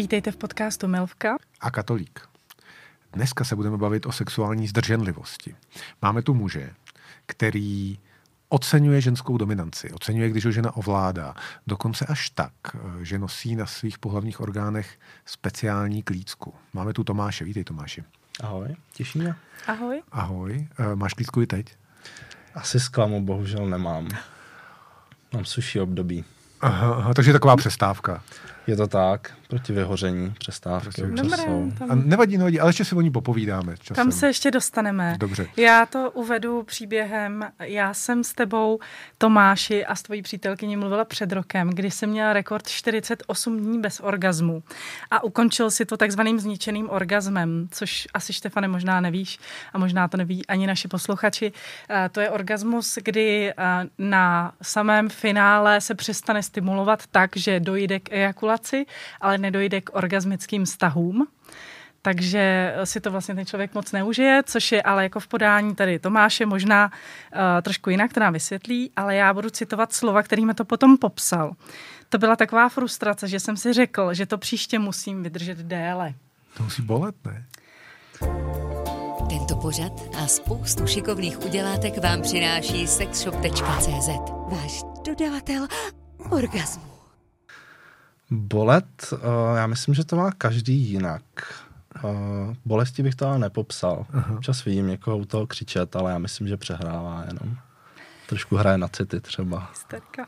Vítejte v podcastu Milvka a katolík. Dneska se budeme bavit o sexuální zdrženlivosti. Máme tu muže, který oceňuje ženskou dominanci, oceňuje, když ho žena ovládá. Dokonce až tak, že nosí na svých pohlavních orgánech speciální klícku. Máme tu Tomáše. Vítej, Tomáši. Ahoj, těší mě. Ahoj. Ahoj. Eh, máš klícku i teď? Asi zklamu bohužel nemám. Mám suší období. Aha, aha, takže taková přestávka. Je to tak, proti vyhoření přestávky Dobré, jsou. A nevadí, nevadí, ale ještě si o ní popovídáme. Časem. Tam se ještě dostaneme. Dobře. Já to uvedu příběhem. Já jsem s tebou, Tomáši, a s tvojí přítelkyní mluvila před rokem, kdy jsem měla rekord 48 dní bez orgazmu. A ukončil si to takzvaným zničeným orgazmem, což asi, Štefane, možná nevíš a možná to neví ani naši posluchači. A to je orgasmus, kdy na samém finále se přestane stimulovat tak, že dojde k ejakulaci ejakulaci, ale nedojde k orgasmickým stahům. Takže si to vlastně ten člověk moc neužije, což je ale jako v podání tady Tomáše možná uh, trošku jinak, to nám vysvětlí, ale já budu citovat slova, kterými to potom popsal. To byla taková frustrace, že jsem si řekl, že to příště musím vydržet déle. To musí bolet, ne? Tento pořad a spoustu šikovných udělátek vám přináší sexshop.cz. Váš dodavatel orgasmu. Bolet, uh, já myslím, že to má každý jinak. Uh, bolesti bych to ale nepopsal. Uh-huh. Čas vidím někoho u toho křičet, ale já myslím, že přehrává jenom. Trošku hraje na city třeba. Uh-huh.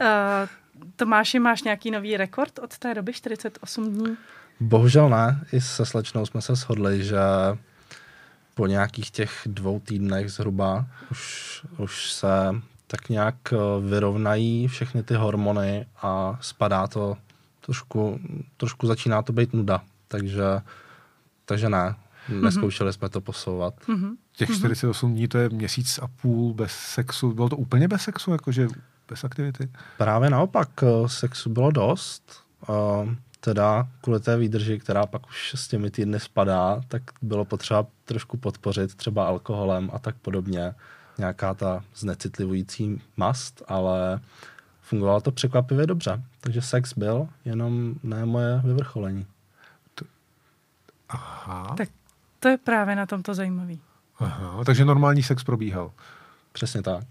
Uh, Tomáši, máš nějaký nový rekord od té doby, 48 dní? Bohužel ne. I se slečnou jsme se shodli, že po nějakých těch dvou týdnech zhruba už, už se tak nějak eh, vyrovnají všechny ty hormony a spadá to trošku, trošku začíná to být nuda. Takže, takže ne, mhm. neskoušeli mm-hmm. jsme to posouvat. Mm-hmm. Těch 48 dní to je měsíc a půl bez sexu. Bylo to úplně bez sexu, jakože bez aktivity? Právě naopak, eh, sexu bylo dost. Eh, teda kvůli té výdrži, která pak už s těmi týdny spadá, tak bylo potřeba trošku podpořit třeba alkoholem a tak podobně nějaká ta znecitlivující mast, ale fungovalo to překvapivě dobře. Takže sex byl, jenom ne moje vyvrcholení. To... Aha. Tak to je právě na tomto zajímavý. Aha, takže normální sex probíhal. Přesně tak.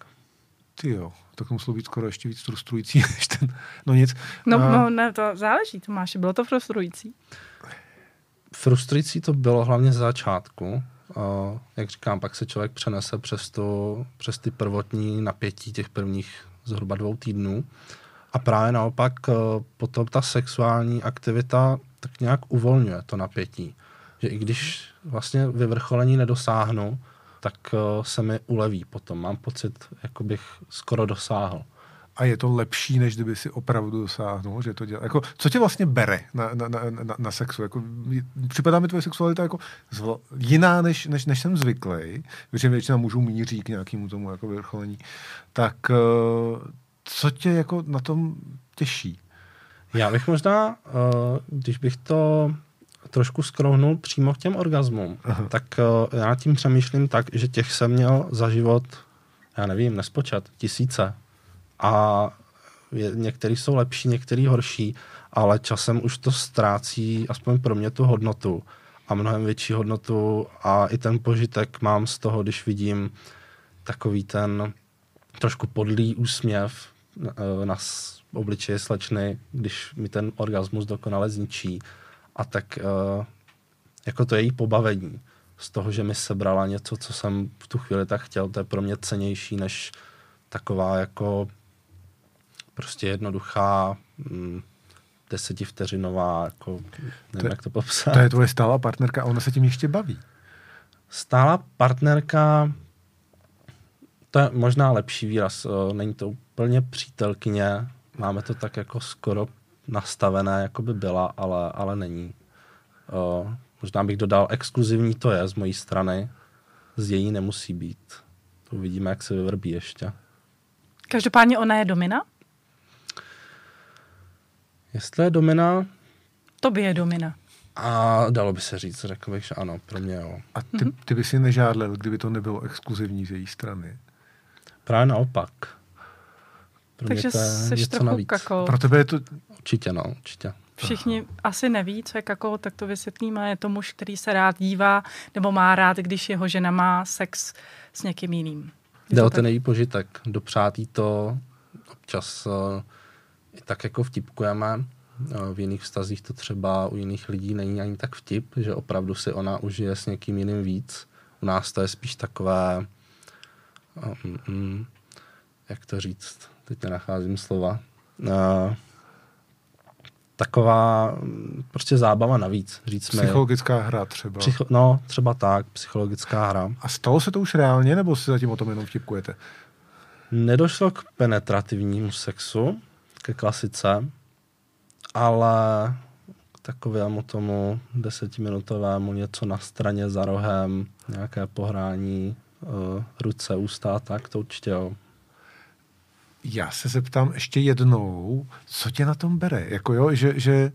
Ty jo, tak to muselo být skoro ještě víc frustrující než ten, no nic. No, a... no ne, to záleží, Tomáši, bylo to frustrující? Frustrující to bylo hlavně z začátku, Uh, jak říkám, pak se člověk přenese přes, to, přes ty prvotní napětí těch prvních zhruba dvou týdnů. A právě naopak uh, potom ta sexuální aktivita tak nějak uvolňuje to napětí. Že i když vlastně vyvrcholení nedosáhnu, tak uh, se mi uleví potom. Mám pocit, jako bych skoro dosáhl a je to lepší, než kdyby si opravdu dosáhnul, že to dělá. Jako, co tě vlastně bere na, na, na, na, na sexu? Jako, připadá mi tvoje sexualita jako zvla, jiná, než, než, než jsem zvyklý, protože většina mužů míří k nějakému tomu jako vyvrcholení. Tak uh, co tě jako na tom těší? Já bych možná, uh, když bych to trošku skrouhnul přímo k těm orgasmům, Aha. tak uh, já tím přemýšlím tak, že těch jsem měl za život, já nevím, nespočet, tisíce a některý jsou lepší, některý horší, ale časem už to ztrácí, aspoň pro mě, tu hodnotu a mnohem větší hodnotu. A i ten požitek mám z toho, když vidím takový ten trošku podlý úsměv eh, na obličeji slečny, když mi ten orgasmus dokonale zničí. A tak eh, jako to její pobavení z toho, že mi sebrala něco, co jsem v tu chvíli tak chtěl, to je pro mě cenější než taková jako prostě jednoduchá mm, desetivteřinová, jako, nevím, to, jak to popsat. To je tvoje stálá partnerka a ona se tím ještě baví. Stálá partnerka, to je možná lepší výraz, není to úplně přítelkyně, máme to tak jako skoro nastavené, jako by byla, ale, ale není. O, možná bych dodal, exkluzivní to je z mojí strany, z její nemusí být. To uvidíme, jak se vyvrbí ještě. Každopádně ona je domina? Jestli je domina... To by je domina. A dalo by se říct, řekl bych, že ano, pro mě jo. A ty, ty by si nežádlil, kdyby to nebylo exkluzivní z její strany? Právě naopak. Pro Takže jsi trochu navíc. kakol. Pro tebe je to... Určitě, no, určitě. Všichni Aha. asi neví, co je kakao, tak to vysvětlíme. Je to muž, který se rád dívá, nebo má rád, když jeho žena má sex s někým jiným. Jde o ten její požitek. Dopřát jí to občas uh, tak jako vtipkujeme. Uh, v jiných vztazích to třeba u jiných lidí není ani tak vtip, že opravdu si ona užije s někým jiným víc. U nás to je spíš takové, um, um, jak to říct, teď nenacházím slova, uh, taková mm, prostě zábava navíc. Říct Psychologická hra třeba. Psycho, no, třeba tak, psychologická hra. A stalo se to už reálně, nebo si zatím o tom jenom vtipkujete? Nedošlo k penetrativnímu sexu, ke klasice, ale k takovému tomu desetiminutovému něco na straně za rohem, nějaké pohrání, uh, ruce, ústa, tak to určitě jo. Já se zeptám ještě jednou, co tě na tom bere? Jako jo, že, že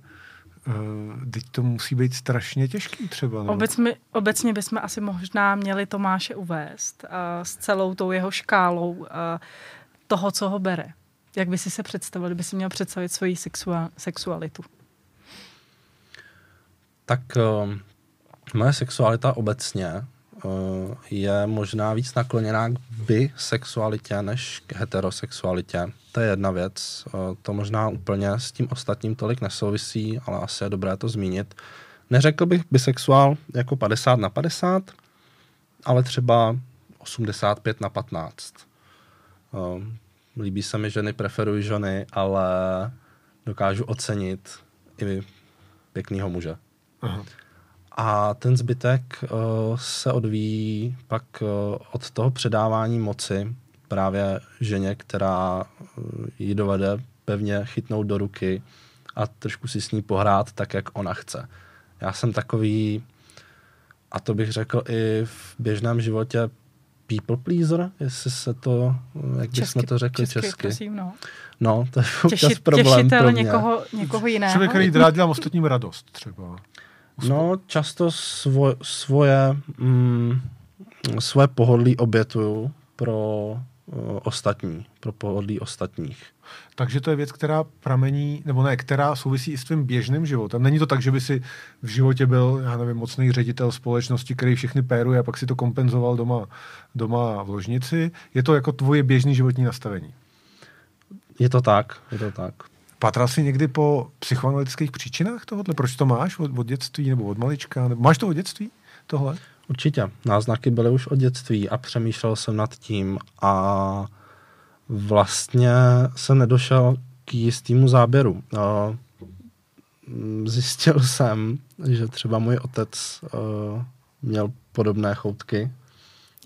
uh, teď to musí být strašně těžký třeba. No? Obecně, obecně bychom asi možná měli Tomáše uvést uh, s celou tou jeho škálou uh, toho, co ho bere. Jak by si se představil, kdyby si měl představit svoji sexua- sexualitu? Tak uh, moje sexualita obecně Eh, je možná víc nakloněná k bisexualitě než k heterosexualitě. To je jedna věc. Eh, to možná úplně s tím ostatním tolik nesouvisí, ale asi je dobré to zmínit. Neřekl bych bisexuál jako 50 na 50, ale třeba 85 na 15. Líbí se mi ženy, preferuji ženy, ale dokážu ocenit i pěknýho muže. Aha. A ten zbytek uh, se odvíjí pak uh, od toho předávání moci právě ženě, která uh, ji dovede pevně chytnout do ruky a trošku si s ní pohrát tak, jak ona chce. Já jsem takový, a to bych řekl i v běžném životě, people pleaser, jestli se to, jak česky, bychom to řekli česky. česky. Prosím, no. no, to je Těši, problém těšitel pro mě. někoho, někoho jiného. Člověk, který rád dělám ostatním radost třeba. No, často svo, svoje, mm, svoje pohodlí obětuju pro ostatní, pro pohodlí ostatních. Takže to je věc, která pramení, nebo ne, která souvisí i s tvým běžným životem. Není to tak, že by si v životě byl, já nevím, mocný ředitel společnosti, který všechny péruje a pak si to kompenzoval doma, doma v ložnici. Je to jako tvoje běžný životní nastavení. Je to tak, je to tak. Patral jsi někdy po psychoanalytických příčinách tohohle? Proč to máš od, od dětství nebo od malička? Nebo máš to od dětství tohle? Určitě. Náznaky byly už od dětství a přemýšlel jsem nad tím a vlastně jsem nedošel k jistému záběru. Zjistil jsem, že třeba můj otec měl podobné choutky.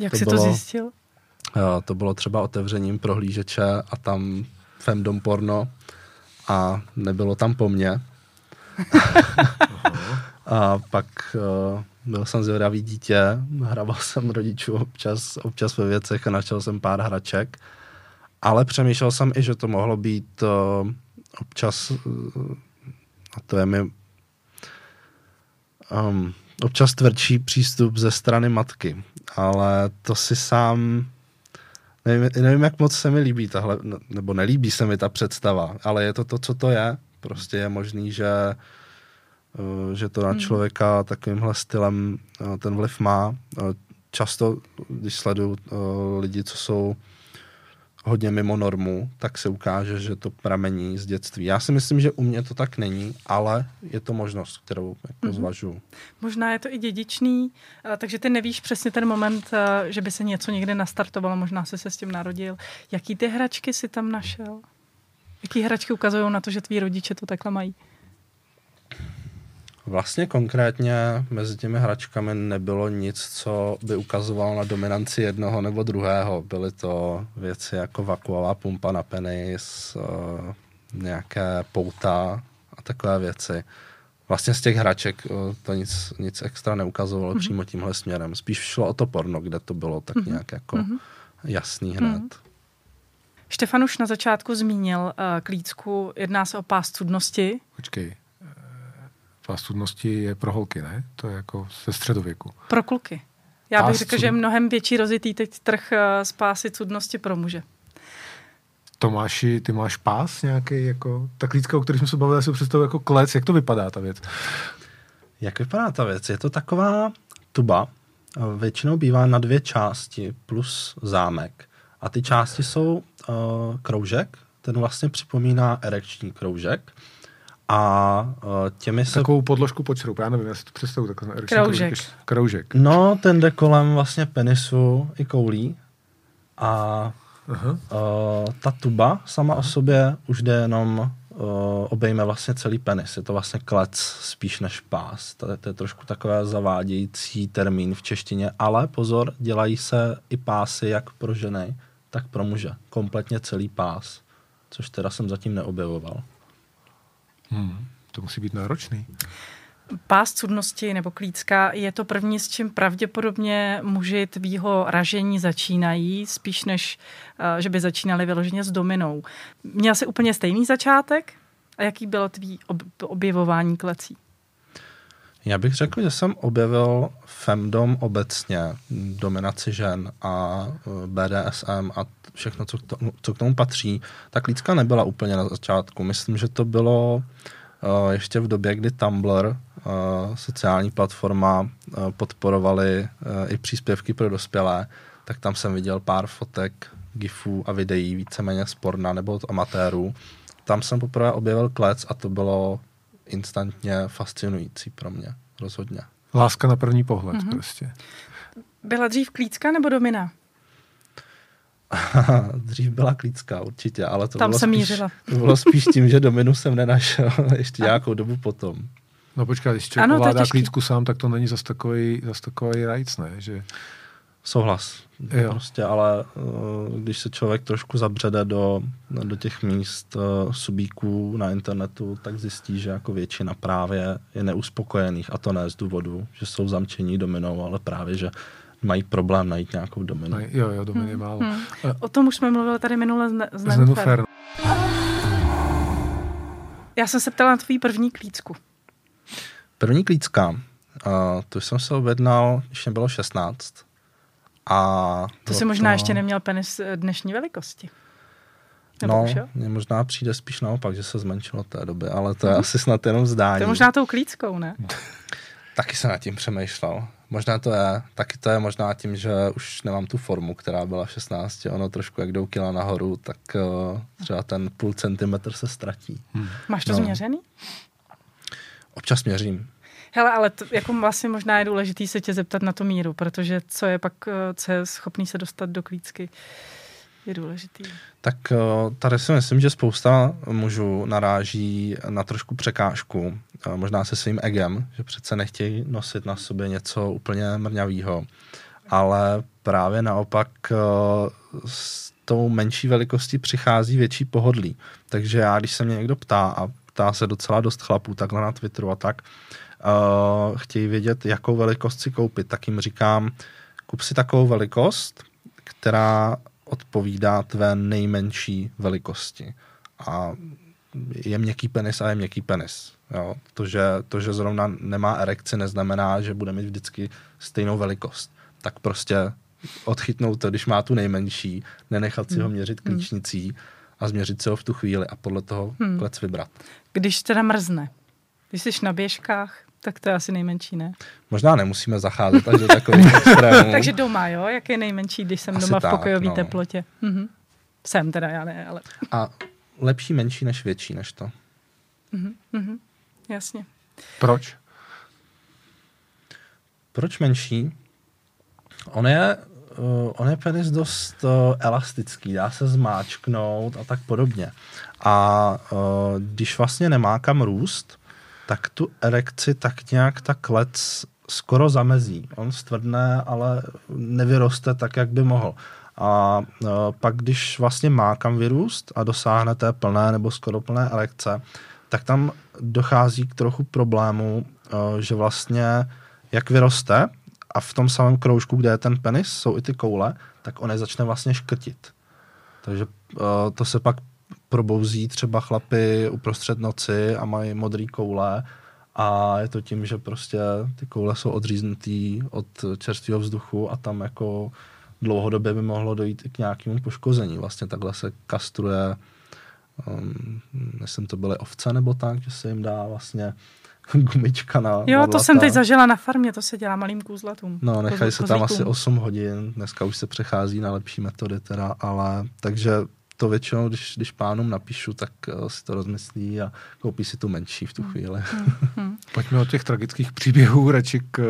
Jak to jsi bylo, to zjistil? To bylo třeba otevřením prohlížeče a tam femdom porno a nebylo tam po mně. a pak uh, byl jsem zvědavý dítě, hrával jsem rodičů občas, občas ve věcech a našel jsem pár hraček, ale přemýšlel jsem i, že to mohlo být uh, občas, uh, a to je mi um, občas tvrdší přístup ze strany matky, ale to si sám nevím, nevím, jak moc se mi líbí tahle, nebo nelíbí se mi ta představa, ale je to to, co to je. Prostě je možný, že, že to na hmm. člověka takovýmhle stylem eh, ten vliv má. Eh, často, když sleduju lidi, co jsou hodně mimo normu, tak se ukáže, že to pramení z dětství. Já si myslím, že u mě to tak není, ale je to možnost, kterou jako mm-hmm. zvažuji. Možná je to i dědičný, takže ty nevíš přesně ten moment, že by se něco někde nastartovalo, možná jsi se s tím narodil. Jaký ty hračky si tam našel? Jaký hračky ukazují na to, že tví rodiče to takhle mají? Vlastně konkrétně mezi těmi hračkami nebylo nic, co by ukazovalo na dominanci jednoho nebo druhého. Byly to věci jako vakuová pumpa na penis, eh, nějaké pouta a takové věci. Vlastně z těch hraček eh, to nic, nic extra neukazovalo mm-hmm. přímo tímhle směrem. Spíš šlo o to porno, kde to bylo tak mm-hmm. nějak jako mm-hmm. jasný hned. Mm-hmm. Štefan už na začátku zmínil uh, klícku, jedná se o pás cudnosti. Počkej, Pastudnosti je pro holky, ne? To je jako ze středověku. Pro kluky. Já bych řekl, že je mnohem větší rozitý teď trh z eh, pásy cudnosti pro muže. Tomáši, ty máš pás nějaký, jako, ta klícka, o který jsme se bavili, si představu jako klec, jak to vypadá ta věc? Jak vypadá ta věc? Je to taková tuba, většinou bývá na dvě části plus zámek. A ty části jsou uh, kroužek, ten vlastně připomíná erekční kroužek. A uh, těmi se... Takovou podložku pod šroub, já nevím, já si to představu. Takhle, Kroužek. kroužek. Kroužek. No, ten jde kolem vlastně penisu i koulí. A Aha. uh, ta tuba sama o sobě už jde jenom uh, obejme vlastně celý penis. Je to vlastně klec spíš než pás. To, je- to je trošku takový zavádějící termín v češtině, ale pozor, dělají se i pásy jak pro ženy, tak pro muže. Kompletně celý pás, což teda jsem zatím neobjevoval. Hmm. To musí být náročný. Pás cudnosti nebo klícka je to první, s čím pravděpodobně muži tvýho ražení začínají, spíš než, eh, že by začínali vyloženě s dominou. Měl jsi úplně stejný začátek? A jaký bylo tvý ob- objevování klecí? Já bych řekl, že jsem objevil femdom obecně, dominaci žen a eh, BDSM a všechno, co k, tomu, co k tomu patří. Ta klícka nebyla úplně na začátku. Myslím, že to bylo uh, ještě v době, kdy Tumblr, uh, sociální platforma, uh, podporovali uh, i příspěvky pro dospělé, tak tam jsem viděl pár fotek, gifů a videí, víceméně z nebo od amatérů. Tam jsem poprvé objevil klec a to bylo instantně fascinující pro mě, rozhodně. Láska na první pohled mm-hmm. prostě. Byla dřív klícka nebo domina? Dřív byla klícka určitě, ale to, Tam bylo, jsem spíš, mířila. to bylo spíš tím, že dominu jsem nenašel ještě nějakou dobu potom. No počkat, když člověk Ano, ovládá klícku sám, tak to není zas takový, zas takový rajc, ne? Že... Souhlas. Jo. Prostě, ale uh, když se člověk trošku zabřede do, do těch míst uh, subíků na internetu, tak zjistí, že jako většina právě je neuspokojených a to ne z důvodu, že jsou zamčení dominou, ale právě, že mají problém najít nějakou dominu. Jo, jo, domin je málo. Hmm. O tom už jsme mluvili tady minule s, ne- s Z Nenfer. Nenfer. Já jsem se ptala na tvůj první klícku. První klícka, uh, tu jsem se objednal, když mě bylo 16. A To si možná ještě neměl penis eh, dnešní velikosti. Nebo No, mně možná přijde spíš naopak, že se zmenšilo od té doby, ale to je asi snad jenom zdání. To je možná tou klíckou, ne? Taky jsem nad tím přemýšlel. Možná to je, taky to je možná tím, že už nemám tu formu, která byla v 16. Ono trošku, jak jdou kila nahoru, tak uh, třeba ten půl centimetr se ztratí. Hmm. Máš to No. změřený? Občas měřím. Hele, ale to, jako vlastně možná je důležitý se tě zeptat na tu míru, protože co je pak, eh, co je schopný se dostat do klícky, je důležitý. Tak uh, tady si myslím, že spousta mužů naráží na trošku překážku, uh, možná se svým egem, že přece nechtějí nosit na sobě něco úplně mrňavého. Ale právě naopak s tou menší velikostí přichází větší pohodlí. Takže já, když se mě někdo ptá, a ptá se docela dost chlapů takhle na Twitteru a tak, uh, chtějí vědět, jakou velikost si koupit, tak jim říkám, kup si takovou velikost, která odpovídá tvé nejmenší velikosti. A je měkký penis a je měkký penis. Jo? To, že, to, že zrovna nemá erekci, neznamená, že bude mít vždycky stejnou velikost. Tak prostě odchytnout to, když má tu nejmenší, nenechat si ho měřit klíčnicí a změřit si ho v tu chvíli a podle toho Hmm. klec vybrat. Když teda mrzne, když jsi na běžkách, tak to je asi nejmenší, ne? Možná nemusíme zacházet až do takových extrémů. Takže doma, jo? Jak je nejmenší, když jsem Asi doma v pokojové no. teplotě? Mhm. Jsem teda, já ne, ale A lepší menší než větší než to. mhm. jasně. Proč? Proč menší? On je, uh, on je penis dost uh, elastický, dá se zmáčknout a tak podobně. A uh, když vlastně nemá kam růst, tak tu erekci tak nějak ta klec skoro zamezí. On stvrdne, ale nevyroste tak, jak by mohl. A uh, pak, když vlastně má kam vyrůst a dosáhne té plné nebo skoro plné erekce, tak tam dochází k trochu problému, uh, že vlastně jak vyroste a v tom samém kroužku, kde je ten penis, jsou i ty koule, tak on je začne vlastně škrtit. Takže uh, to se pak probouzí třeba chlapy uprostřed noci a mají modrý koule a je to tím, že prostě ty koule jsou odříznutý od čerstvého vzduchu a tam jako dlouhodobě by mohlo dojít i k nějakému poškození. Vlastně takhle se kastruje, um, myslím, to byly ovce nebo tak, že se jim dá vlastně gumička na Jo, na to jsem teď zažila na farmě, to se dělá malým kůzlatům. No, nechají se tam asi kozlíkům. 8 hodin, dneska už se přechází na lepší metody teda, ale takže to většinou, když, když pánům napíšu, tak uh, si to rozmyslí a koupí si tu menší v tu chvíli. Pojďme od těch tragických příběhů radši k,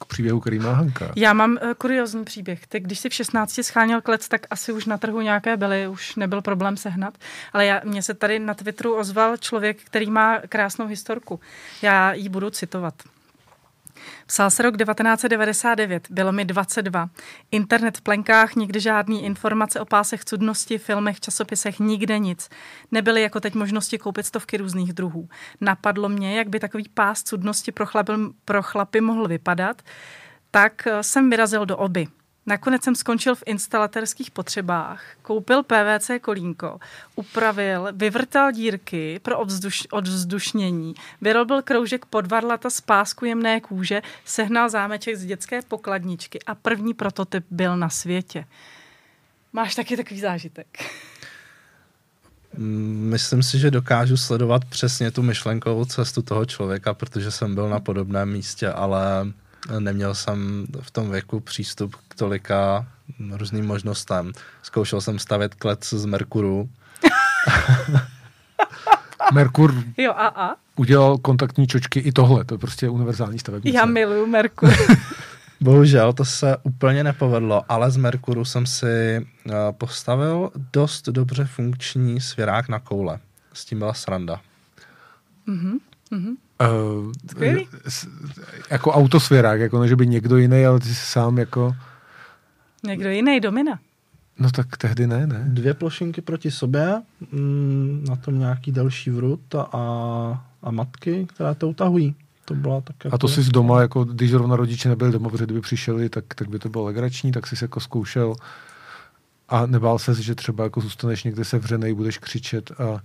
k příběhu, který má Hanka. Já mám uh, kuriozní příběh. Ty, když si v 16 scháněl klec, tak asi už na trhu nějaké byly, už nebyl problém sehnat. Ale já, mně se tady na Twitteru ozval člověk, který má krásnou historku. Já ji budu citovat. Psal se rok 1999, bylo mi 22. Internet v plenkách, nikdy žádný informace o pásech cudnosti, filmech, časopisech, nikde nic. Nebyly jako teď možnosti koupit stovky různých druhů. Napadlo mě, jak by takový pás cudnosti pro chlapy, pro chlapy mohl vypadat, tak eh, jsem vyrazil do oby. Nakonec jsem skončil v instalatérských potřebách, koupil PVC kolínko, upravil, vyvrtal dírky pro ovzduš, odvzdušnění, vyrobil kroužek podvarlata z pásku jemné kůže, sehnal zámeček z dětské pokladničky a první prototyp byl na světě. Máš taky takový zážitek. Myslím si, že dokážu sledovat přesně tu myšlenkovou cestu toho člověka, protože jsem byl na podobném místě, ale neměl jsem v tom věku přístup k tolika různým možnostem. Zkoušel jsem stavět klec z Merkuru, Merkur Jo, a a? udělal kontaktní čočky i tohle, to je prostě univerzální stavebnice. Já miluju Merkur. Bohužel to se úplně nepovedlo, ale z Merkuru jsem si eh, postavil dost dobře funkční svěrák na koule. S tím byla sranda. Uh, Skvělý. s- jako autosvěrák, jako ne, že by někdo jiný, ale ty jsi sám jako, Někdo jiný, Domina. no tak tehdy ne, ne? Dvě plošinky proti sobě, mm, na tom nějaký další vrut a, a matky, které to utahují. To byla tak jako... A to jsi z doma, jako když zrovna rodiče nebyli doma, protože kdyby přišeli, tak, tak by to bylo legrační, tak jsi se jako zkoušel a nebál se, že třeba jako zůstaneš někde sevřenej, budeš křičet a uh,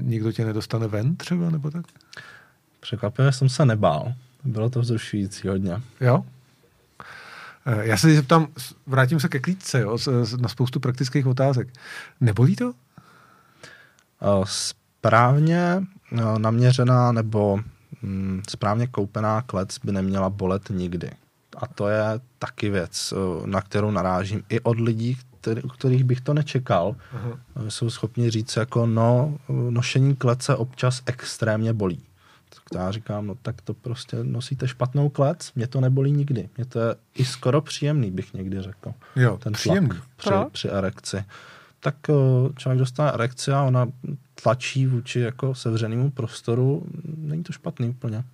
nikdo tě nedostane ven třeba, nebo tak? Překvapivě jsem se nebál. Bylo to vzrušující hodně. Jo? Eh, Já se zeptám, vrátím se ke klíčce, jo, na spoustu praktických otázek. Nebolí to? Eh, Správně eh, naměřená nebo mm, správně koupená klec by neměla bolet nikdy. A to je taky věc, eh, na kterou narážím i od lidí, který, u kterých bych to nečekal. Aha. Eh, Jsou schopni říct jako no, eh, nošení klece občas extrémně bolí. Tak já říkám, no tak to prostě nosíte špatnou klec, mě to nebolí nikdy. Mě to je i skoro příjemný, bych někdy řekl. Jo, Ten příjemný. tlak při, při erekci. Tak člověk dostane erekci a ona tlačí vůči jako sevřenému prostoru. Není to špatný úplně.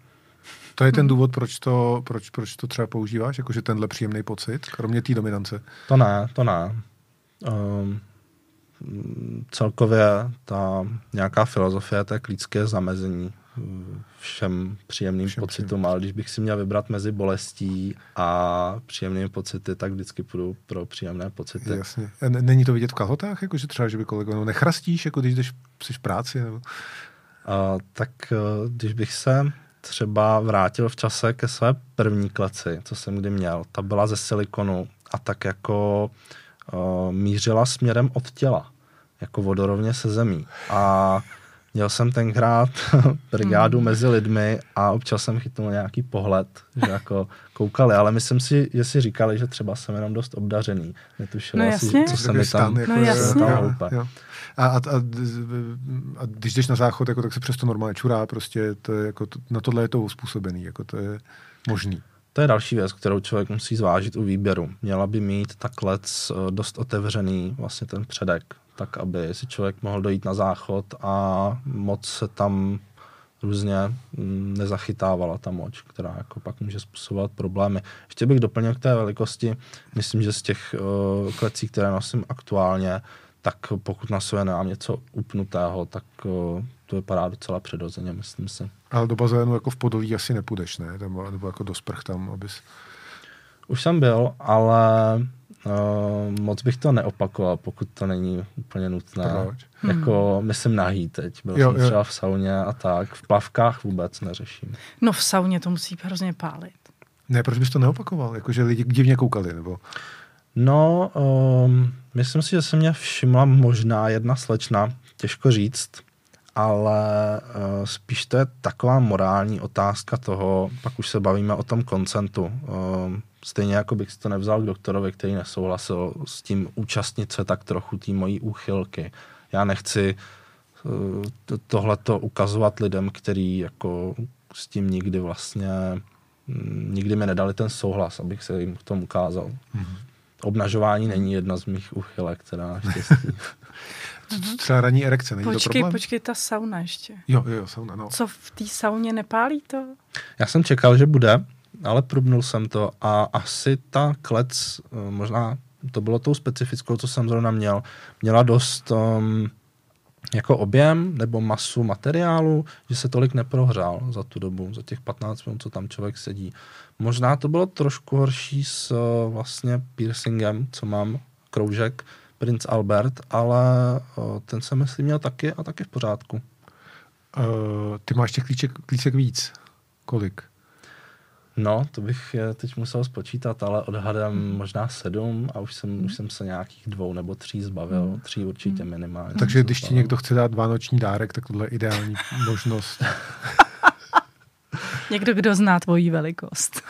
To je ten důvod, proč to, proč, proč to třeba používáš, jakože tenhle příjemný pocit, kromě té dominance. To ne, to ne. Um, celkově ta nějaká filozofie té klícké je zamezení eh, všem příjemným Všem pocitům, ale když bych si měl vybrat mezi bolestí a příjemnými pocity, tak vždycky půjdu pro příjemné pocity. Jasně. A n- Není to vidět v kalhotách, jakože třeba, že by kolego, no nechrastíš, jako když jdeš, jsi v práci, nebo... Uh, tak uh, když bych se třeba vrátil v čase ke své první kleci, co jsem kdy měl, ta byla ze silikonu a tak jako uh, mířila směrem od těla, jako vodorovně se zemí. A měl jsem tenkrát brigádu Hmm. mezi lidmi a občas jsem chytnul nějaký pohled, že jako koukali, ale myslím si, že si říkali, že třeba jsem jenom dost obdařený. Netušili No asi, co se mi tam, jako No je- jasně. jo, jo. A, a, a, a, když jdeš na záchod, jako, tak se přesto normálně čurá, prostě to je, jako, to, na tohle je to uspůsobený, jako to je možný. To je další věc, kterou člověk musí zvážit u výběru. Měla by mít ta klec eh, dost otevřený, vlastně ten předek, tak aby si člověk mohl dojít na záchod a moc se tam různě mm, nezachytávala ta moč, která jako pak může způsobovat problémy. Ještě bych doplnil k té velikosti, myslím, že z těch uh, klecí, které nosím aktuálně, tak pokud na sobě nemám něco upnutého, tak uh, to vypadá docela přirozeně, myslím si. Ale do bazénu jako v Podolí asi nepůjdeš, ne? Nebo, nebo jako do sprch tam, abys... Už jsem byl, ale uh, moc bych to neopakoval, pokud to není úplně nutné. Proč? Jako, myslím nahý teď. Byl Jo, jsem jo. třeba v sauně a tak. V plavkách vůbec neřeším. No v sauně to musí hrozně pálit. Ne, proč bys to neopakoval? Jakože lidi divně koukali, nebo... No, um, myslím si, že se mě všimla možná jedna slečna, těžko říct, ale uh, spíš to je taková morální otázka toho, pak už se bavíme o tom koncentu. Uh, stejně jako bych si to nevzal k doktorovi, který nesouhlasil s tím účastnit se tak trochu té mojí úchylky. Já nechci uh, tohleto ukazovat lidem, který jako s tím nikdy vlastně mm, nikdy mi nedali ten souhlas, abych se jim v tom ukázal. Mm-hmm. Obnažování není jedna z mých úchylek, která naštěstí. Třeba ranní erekce, není počkej, to problém? Počkej, ta sauna ještě. Jo, jo, sauna, no. Co v té sauně nepálí to? Já jsem čekal, že bude, ale prubnul jsem to a asi ta klec, eh, možná to bylo tou specifickou, co jsem zrovna měl, měla dost um, jako objem nebo masu materiálu, že se tolik neprohřál za tu dobu, za těch 15 minut, co tam člověk sedí. Možná to bylo trošku horší s uh, vlastně piercingem, co mám, kroužek, Prince Albert, ale uh, ten se myslím měl taky a taky v pořádku. Uh, ty máš těch klíček, klíček víc. Kolik? No, to bych je teď musel spočítat, ale odhadem možná sedm a už jsem, už jsem se nějakých dvou nebo tří zbavil. Tří určitě minimálně. Takže když ti někdo chce dát vánoční dárek, tak tohle je ideální možnost. Někdo, kdo zná tvoji velikost.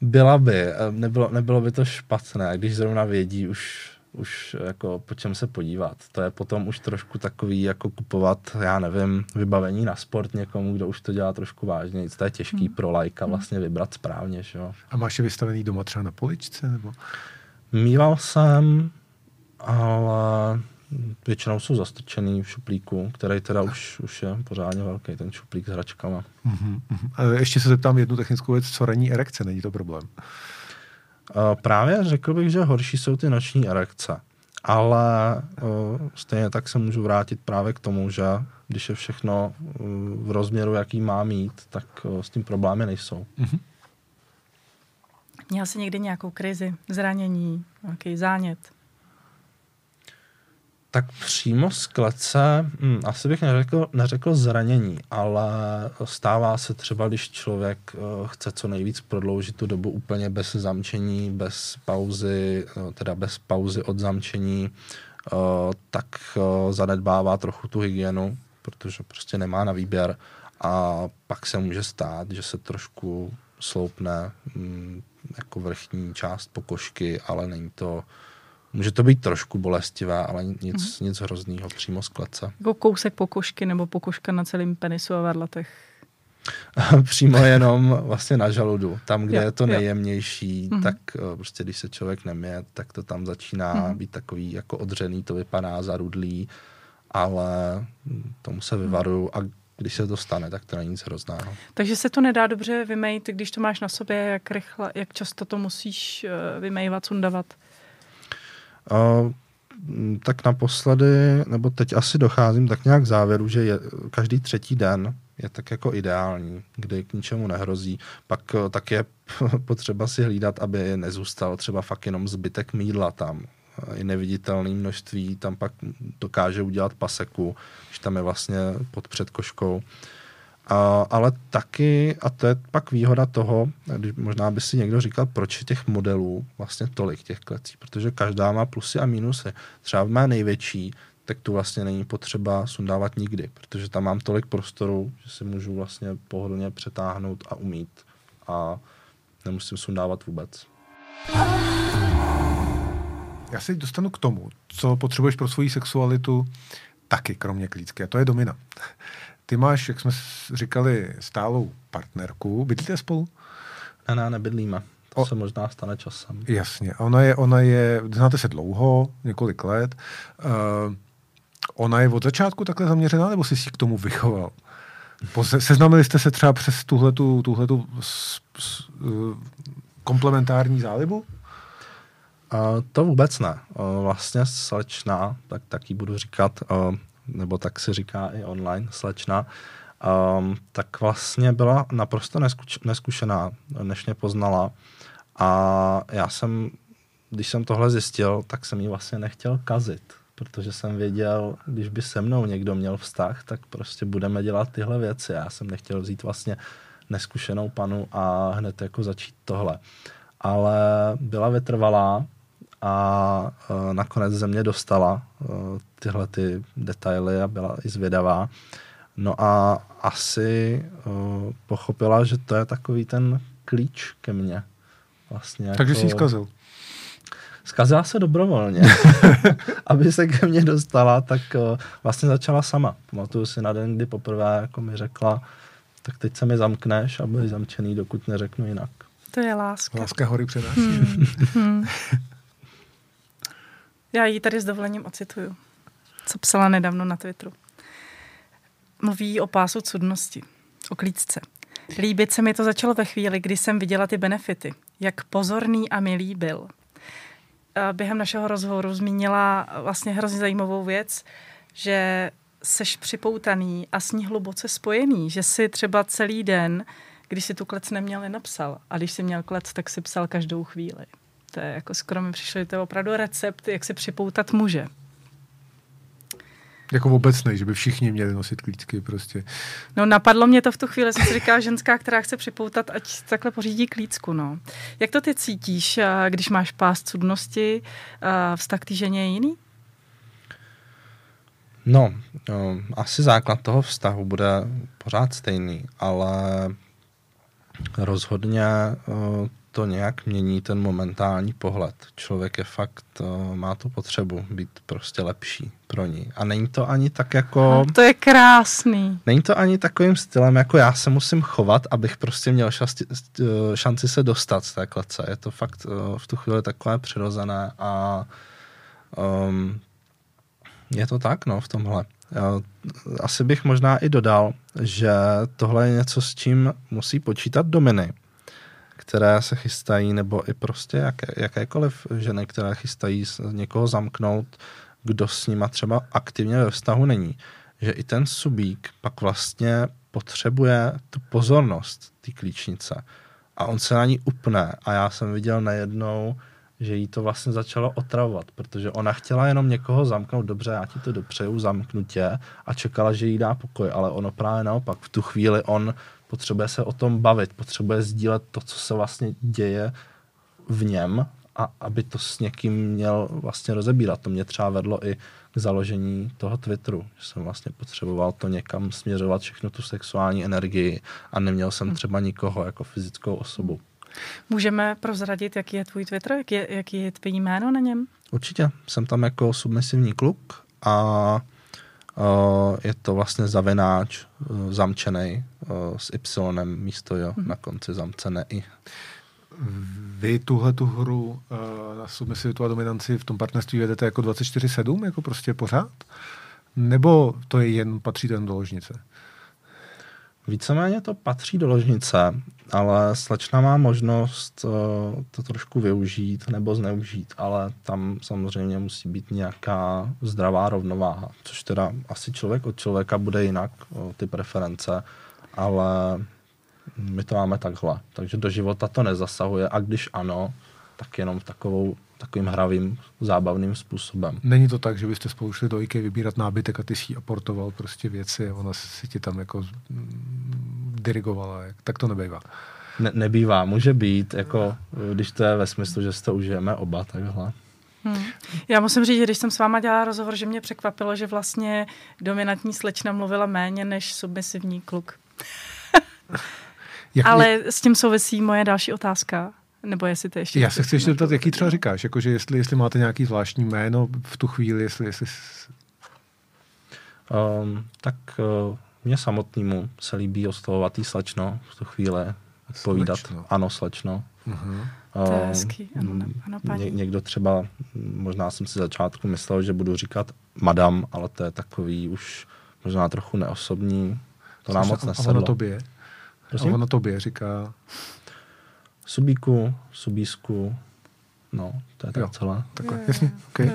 Byla by, nebylo, nebylo by to špatné, když zrovna vědí už už jako po čem se podívat. To je potom už trošku takový jako kupovat, já nevím, vybavení na sport někomu, kdo už to dělá trošku vážně. To je těžký hmm. pro lajka hmm. vlastně vybrat správně. Že jo. A máš je vystavený doma třeba na poličce? Nebo? Mýval jsem, ale většinou jsou zastrčený v šuplíku, který teda už, už je pořádně velký, ten šuplík s hračkama. Uh-huh, uh-huh. A ještě se zeptám jednu technickou věc, co ranní erekce, není to problém? Právě řekl bych, že horší jsou ty noční erekce. Ale uh, stejně tak se můžu vrátit právě k tomu, že když je všechno uh, v rozměru, jaký má mít, tak uh, s tím problémy nejsou. Mm-hmm. Měl jsi někdy nějakou krizi, zranění, nějaký zánět? Tak přímo z klece, hm, asi bych neřekl, neřekl zranění, ale stává se třeba, když člověk uh, chce co nejvíc prodloužit tu dobu úplně bez zamčení, bez pauzy, uh, teda bez pauzy od zamčení, uh, tak uh, zanedbává trochu tu hygienu, protože prostě nemá na výběr. A pak se může stát, že se trošku sloupne hm, jako vrchní část pokožky, ale není to Může to být trošku bolestivé, ale nic, mm-hmm. nic hroznýho přímo z klece. Jako kousek pokožky nebo pokožka na celém penisu a varlatech? přímo jenom vlastně na žaludu. Tam, kde jo, je to nejjemnější, jo. Mhm. tak mm-hmm. prostě když se člověk nemě, tak to tam začíná mm-hmm. být takový jako odřený, to vypadá zarudlý, ale tomu se vyvaruju a když se to stane, tak to není nic hrozného. Takže se to nedá dobře vymejt, když to máš na sobě, jak rychle, jak často to musíš eh, vymejvat, sundavat? Uh, tak naposledy, nebo teď asi docházím tak nějak k závěru, že je, každý třetí den je tak jako ideální, kdy k ničemu nehrozí. Pak uh, tak je potřeba si hlídat, aby nezůstal třeba fakt jenom zbytek mídla tam. I neviditelné množství tam pak dokáže udělat paseku, když tam je vlastně pod předkoškou. Uh, a, ale taky, a to je pak výhoda toho, když možná by si někdo říkal, proč je těch modelů vlastně tolik těch klecí, protože každá má plusy a minusy. Třeba má největší, tak tu vlastně není potřeba sundávat nikdy, protože tam mám tolik prostoru, že si můžu vlastně pohodlně přetáhnout a umít a nemusím sundávat vůbec. Já se dostanu k tomu, co potřebuješ pro svoji sexualitu taky, kromě klícky, a to je domina. Ty máš, jak jsme říkali, stálou partnerku. Bydlíte spolu? Ne, ne, nebydlíme. To o, se možná stane časem. Jasně. Ona je, ona je, znáte se dlouho, několik let. Uh, ona je od začátku takhle zaměřená, nebo jsi si k tomu vychoval? Se, seznámili jste se třeba přes tuhletu, tuhletu s, s, uh, komplementární zálibu? Uh, to vůbec ne. Uh, vlastně slečna, tak taky budu říkat, uh, nebo tak se říká i online, slečna, um, tak vlastně byla naprosto neskuč, neskušená, než mě poznala. A já jsem, když jsem tohle zjistil, tak jsem ji vlastně nechtěl kazit, protože jsem věděl, když by se mnou někdo měl vztah, tak prostě budeme dělat tyhle věci. Já jsem nechtěl vzít vlastně neskušenou panu a hned jako začít tohle. Ale byla vytrvalá a uh, nakonec ze mě dostala uh, tyhle ty detaily a byla i zvědavá. No a asi uh, pochopila, že to je takový ten klíč ke mně. Vlastně Takže jako... jsi ji zkazil. Zkazila se dobrovolně. Aby se ke mně dostala, tak uh, vlastně začala sama. Pamatuju si na den, kdy poprvé jako mi řekla, tak teď se mi zamkneš a budeš zamčený, dokud neřeknu jinak. To je láska. Láska hory přenáší. Hmm. Hmm. Já ji tady s dovolením ocituju, co psala nedávno na Twitteru. Mluví o pásu cudnosti, o klíčce. Líbit se mi to začalo ve chvíli, kdy jsem viděla ty benefity. Jak pozorný a milý byl. Během našeho rozhovoru zmínila vlastně hrozně zajímavou věc, že seš připoutaný a s ní hluboce spojený, že si třeba celý den, když si tu klec neměl, nenapsal. A když si měl klec, tak si psal každou chvíli. To je jako skoro mi přišlo, to je opravdu recept, jak se připoutat muže. Jako obecný, že by všichni měli nosit klíčky prostě. No napadlo mě to v tu chvíli, jsem si říkala, ženská, která chce připoutat, ať takhle pořídí klícku, no. Jak to ty cítíš, když máš pás cudnosti, vztah k té ženě je jiný? No, no, asi základ toho vztahu bude pořád stejný, ale rozhodně to nějak mění ten momentální pohled. Člověk je fakt, má tu potřebu být prostě lepší pro ní. A není to ani tak jako... To je krásný. Není to ani takovým stylem, jako já se musím chovat, abych prostě měl šasti, šanci se dostat z té klece. Je to fakt v tu chvíli takové přirozené a um, je to tak, no, v tomhle. Asi bych možná i dodal, že tohle je něco, s čím musí počítat dominy, které se chystají, nebo i prostě jaké, jakékoliv ženy, které chystají někoho zamknout, kdo s nima třeba aktivně ve vztahu není. Že i ten subík pak vlastně potřebuje tu pozornost té klíčnice. A on se na ní upne. A já jsem viděl najednou, že jí to vlastně začalo otravovat, protože ona chtěla jenom někoho zamknout, dobře, já ti to dopřeju, zamknutě. A čekala, že jí dá pokoj, ale ono právě naopak, v tu chvíli on potřebuje se o tom bavit, potřebuje sdílet to, co se vlastně děje v něm a aby to s někým měl vlastně rozebírat. To mě třeba vedlo i k založení toho Twitteru, že jsem vlastně potřeboval to někam směřovat, všechno tu sexuální energii a neměl jsem třeba nikoho jako fyzickou osobu. Můžeme prozradit, jaký je tvůj Twitter, jaký je, jaký je tvý jméno na něm? Určitě, jsem tam jako submisivní kluk a je to vlastně zavináč uh, zamčený uh, s Y místo jo, hmm. na konci zamcené i. Vy tuhle tu hru na submisivitu a dominanci v tom partnerství vedete jako 24-7, jako prostě pořád? Nebo to je jen, patří ten do ložnice? Víceméně to patří do ložnice, ale slečna má možnost uh, to trošku využít nebo zneužít, ale tam samozřejmě musí být nějaká zdravá rovnováha, což teda asi člověk od člověka bude jinak, uh, ty preference, ale my to máme takhle. Takže do života to nezasahuje a když ano, tak jenom takovou takovým hravým, zábavným způsobem. Není to tak, že byste spolu šli do IKEA vybírat nábytek a ty si aportoval prostě věci a ona si ti tam jako dirigovala. Tak to nebývá. Ne, nebývá, může být, jako, když to je ve smyslu, že si to užijeme oba takhle. Hmm. Já musím říct, že když jsem s váma dělala rozhovor, že mě překvapilo, že vlastně dominantní slečna mluvila méně než submisivní kluk. Ale mě... s tím souvisí moje další otázka. Nebo jestli to ještě... Já se chci ještě zeptat, jaký třeba říkáš, jakože jestli, jestli máte nějaký zvláštní jméno v tu chvíli, jestli... jestli... Um, tak uh, mě samotnému se líbí oslovovat jí slečno v tu chvíli, odpovídat. Slečno. Ano, slečno. Uh-huh. To je hezký. Ano, ano, paní. Ně, někdo třeba, možná jsem si začátku myslel, že budu říkat madam, ale to je takový už možná trochu neosobní. To nám moc nesedlo. A ono tobě? Prosím? A ono tobě říká... Subíku, subísku, no, to je tak jo, celé. Takhle, jasně, okay.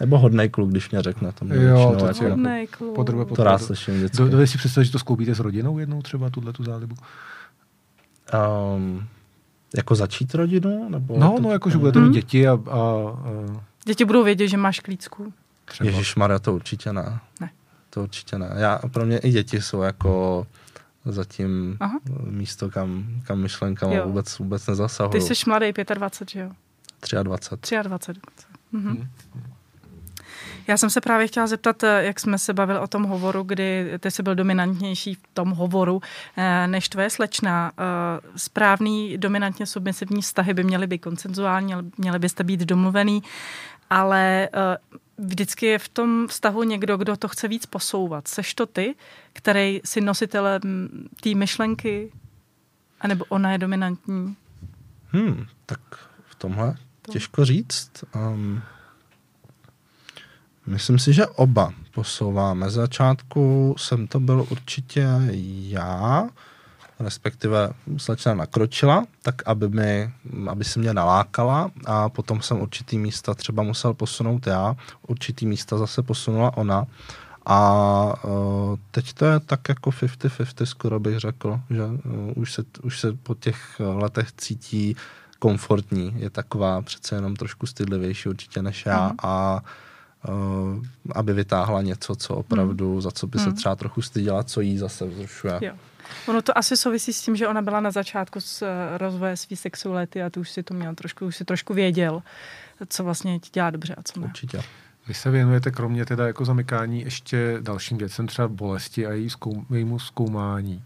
Nebo hodnej kluk, když mě řekne. To mě jo, to jako, hodnej kluk. Podrbe, podrbe. To rád slyším vždycky. Do, dovedeš si představit, že to skloubíte s rodinou jednou třeba, tuhle tu zálibu? Um, jako začít rodinu? Nebo no, to, no, jako, že budete hmm. mít děti a, a, a... Děti budou vědět, že máš klícku. Ježíš Maria, to určitě ne. Ne. To určitě ne. Já, pro mě i děti jsou jako zatím Aha. místo, kam, kam myšlenkama vůbec, vůbec nezasahují. Ty jsi mladý, 25, že jo? 23. 23 dokonce. Mhm. Já jsem se právě chtěla zeptat, eh, jak jsme se bavili o tom hovoru, kdy ty jsi byl dominantnější v tom hovoru eh, než tvoje slečna. Eh, správný dominantně submisivní vztahy by měly být koncenzuální, měly byste být domluvený, ale vždycky je v tom vztahu někdo, kdo to chce víc posouvat. Seš to ty, který si nositelem té myšlenky, anebo ona je dominantní? Hmm, tak v tomhle těžko říct. Um, Myslím si, že oba posouváme. Začátku jsem to byl určitě já, respektive slečna nakročila, tak aby, mi, aby se mě nalákala a potom jsem určitý místa třeba musel posunout já, určitý místa zase posunula ona a uh, teď to je tak jako 50-50 skoro bych řekl, že uh, už, se, už se po těch letech cítí komfortní, je taková přece jenom trošku stydlivější určitě než já mm. a Uh, aby vytáhla něco, co opravdu, hmm. za co by se hmm. třeba trochu styděla, co jí zase vzrušuje. Jo. Ono to asi souvisí s tím, že ona byla na začátku z eh, rozvoje své sexuality a tu už si to měl trošku, už si trošku věděl, co vlastně ti dělá dobře a co ne. Určitě. Vy se věnujete kromě teda jako zamykání ještě dalším věcem, třeba bolesti a její zkoum, jejímu zkoumání.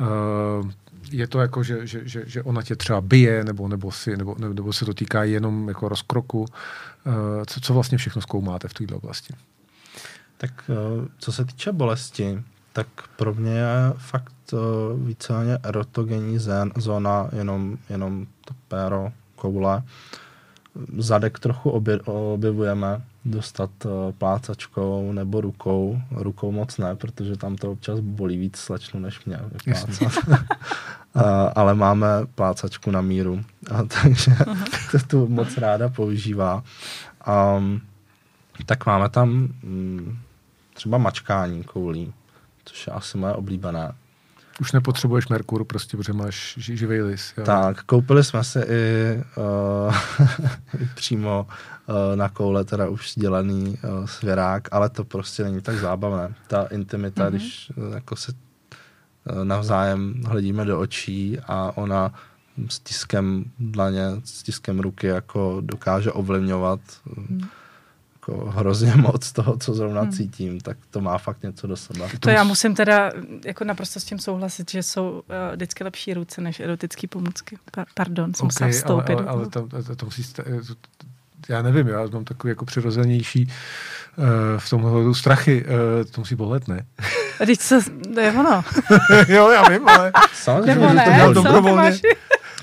Uh, je to jako, že, že, že, že ona tě třeba bije, nebo, nebo, si, nebo, nebo se to týká jenom jako rozkroku. Eh, co, co vlastně všechno zkoumáte v této oblasti? Tak eh, co se týče bolesti, tak pro mě je fakt eh, víceméně erotogenní zóna, jenom, jenom to péro, koule. Zadek trochu obje, objevujeme, dostat plácačkou nebo rukou. Rukou moc ne, protože tam to občas bolí víc slečnu než mě. ale máme plácačku na míru, a takže to tu moc ráda používá. Um, tak máme tam um, třeba mačkání koulí, což je asi moje oblíbené. Už nepotřebuješ Merkur, prostě, protože máš živý lis. Jo. Tak, koupili jsme se i, uh, přímo uh, na koule, teda už dělaný uh, svěrák, ale to prostě není tak zábavné. Ta intimita, mm-hmm. když uh, jako se uh, navzájem hledíme do očí a ona s tiskem dlaně, s tiskem ruky jako dokáže ovlivňovat hmm. Jako hrozně moc toho, co zrovna hmm. cítím, tak to má fakt něco do sebe. To já musím teda jako naprosto s tím souhlasit, že jsou uh, vždycky lepší ruce než erotické pomůcky. Pa- pardon, jsem okay, musela vstoupit. Ale, ale, ale to, to, to musí, já nevím, já mám takový jako přirozenější uh, v tomhle strachy, uh, to musí bolet, ne? Teď se, to je ono. jo, já vím, ale samozřejmě, že to dělal dobrovolně.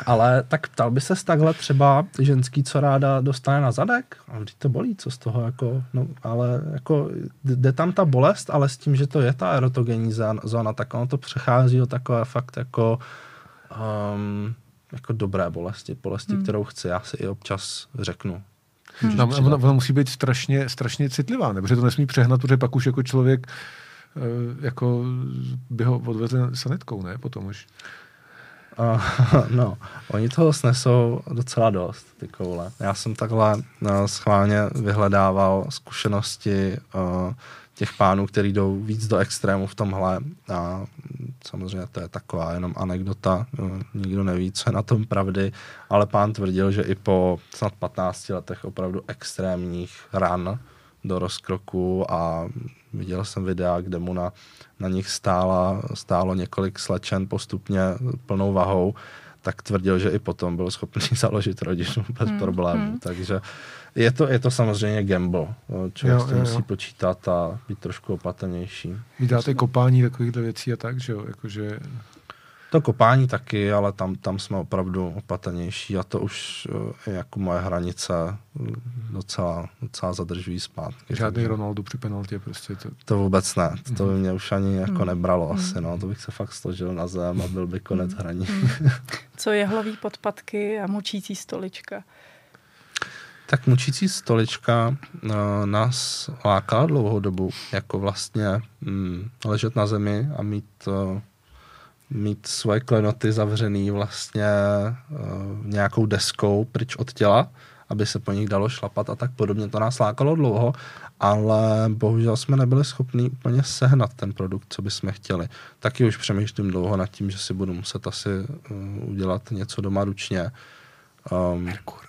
Ale tak ptal by se takhle třeba ženský, co ráda dostane na zadek? A vždyť to bolí, co z toho jako, no, ale jako jde tam ta bolest, ale s tím, že to je ta erotogenní zóna, tak ono to přechází do takové fakt jako um, jako dobré bolesti, bolesti, hmm. kterou chci, já si i občas řeknu. Hmm. Ona, ona musí být strašně, strašně citlivá, nebo že to nesmí přehnat, protože pak už jako člověk eh, jako by ho odvezli sanitkou, ne? Potom už. Uh, no, oni toho snesou docela dost, ty koule. Já jsem takhle uh, schválně vyhledával zkušenosti uh, těch pánů, kteří jdou víc do extrému v tomhle. A samozřejmě to je taková jenom anekdota, uh, nikdo neví, co je na tom pravdy, ale pán tvrdil, že i po snad 15 letech opravdu extrémních ran do rozkroku a viděl jsem videa, kde mu na, na nich stála, stálo několik slečen postupně plnou vahou, tak tvrdil, že i potom byl schopný založit rodinu bez hmm, problémů. Hmm. Takže je to, je to samozřejmě gamble. Člověk jo, jo, musí jo. počítat a být trošku opatrnější. Vy dáte kopání takovýchhle věcí a tak, že jo? Jakože to kopání taky, ale tam, tam jsme opravdu opatrnější a to už je jako moje hranice mm, docela, docela zadržují zpátky. Žádný takže... Ronaldo při penaltě prostě. To... to vůbec ne, to by mhm. mě už ani jako mhm. nebralo mm. asi, no, to bych se fakt složil na zem a byl by konec mm. hraní. Co je hlavý podpatky a mučící stolička? Tak mučící stolička uh, nás lákala dlouhou dobu, jako vlastně mm, ležet na zemi a mít uh, mít svoje klenoty zavřený vlastně uh, nějakou deskou pryč od těla, aby se po nich dalo šlapat a tak podobně. To nás lákalo dlouho, ale bohužel jsme nebyli schopni úplně sehnat ten produkt, co bychom chtěli. Taky už přemýšlím dlouho nad tím, že si budu muset asi uh, udělat něco doma ručně. Um, Merkur.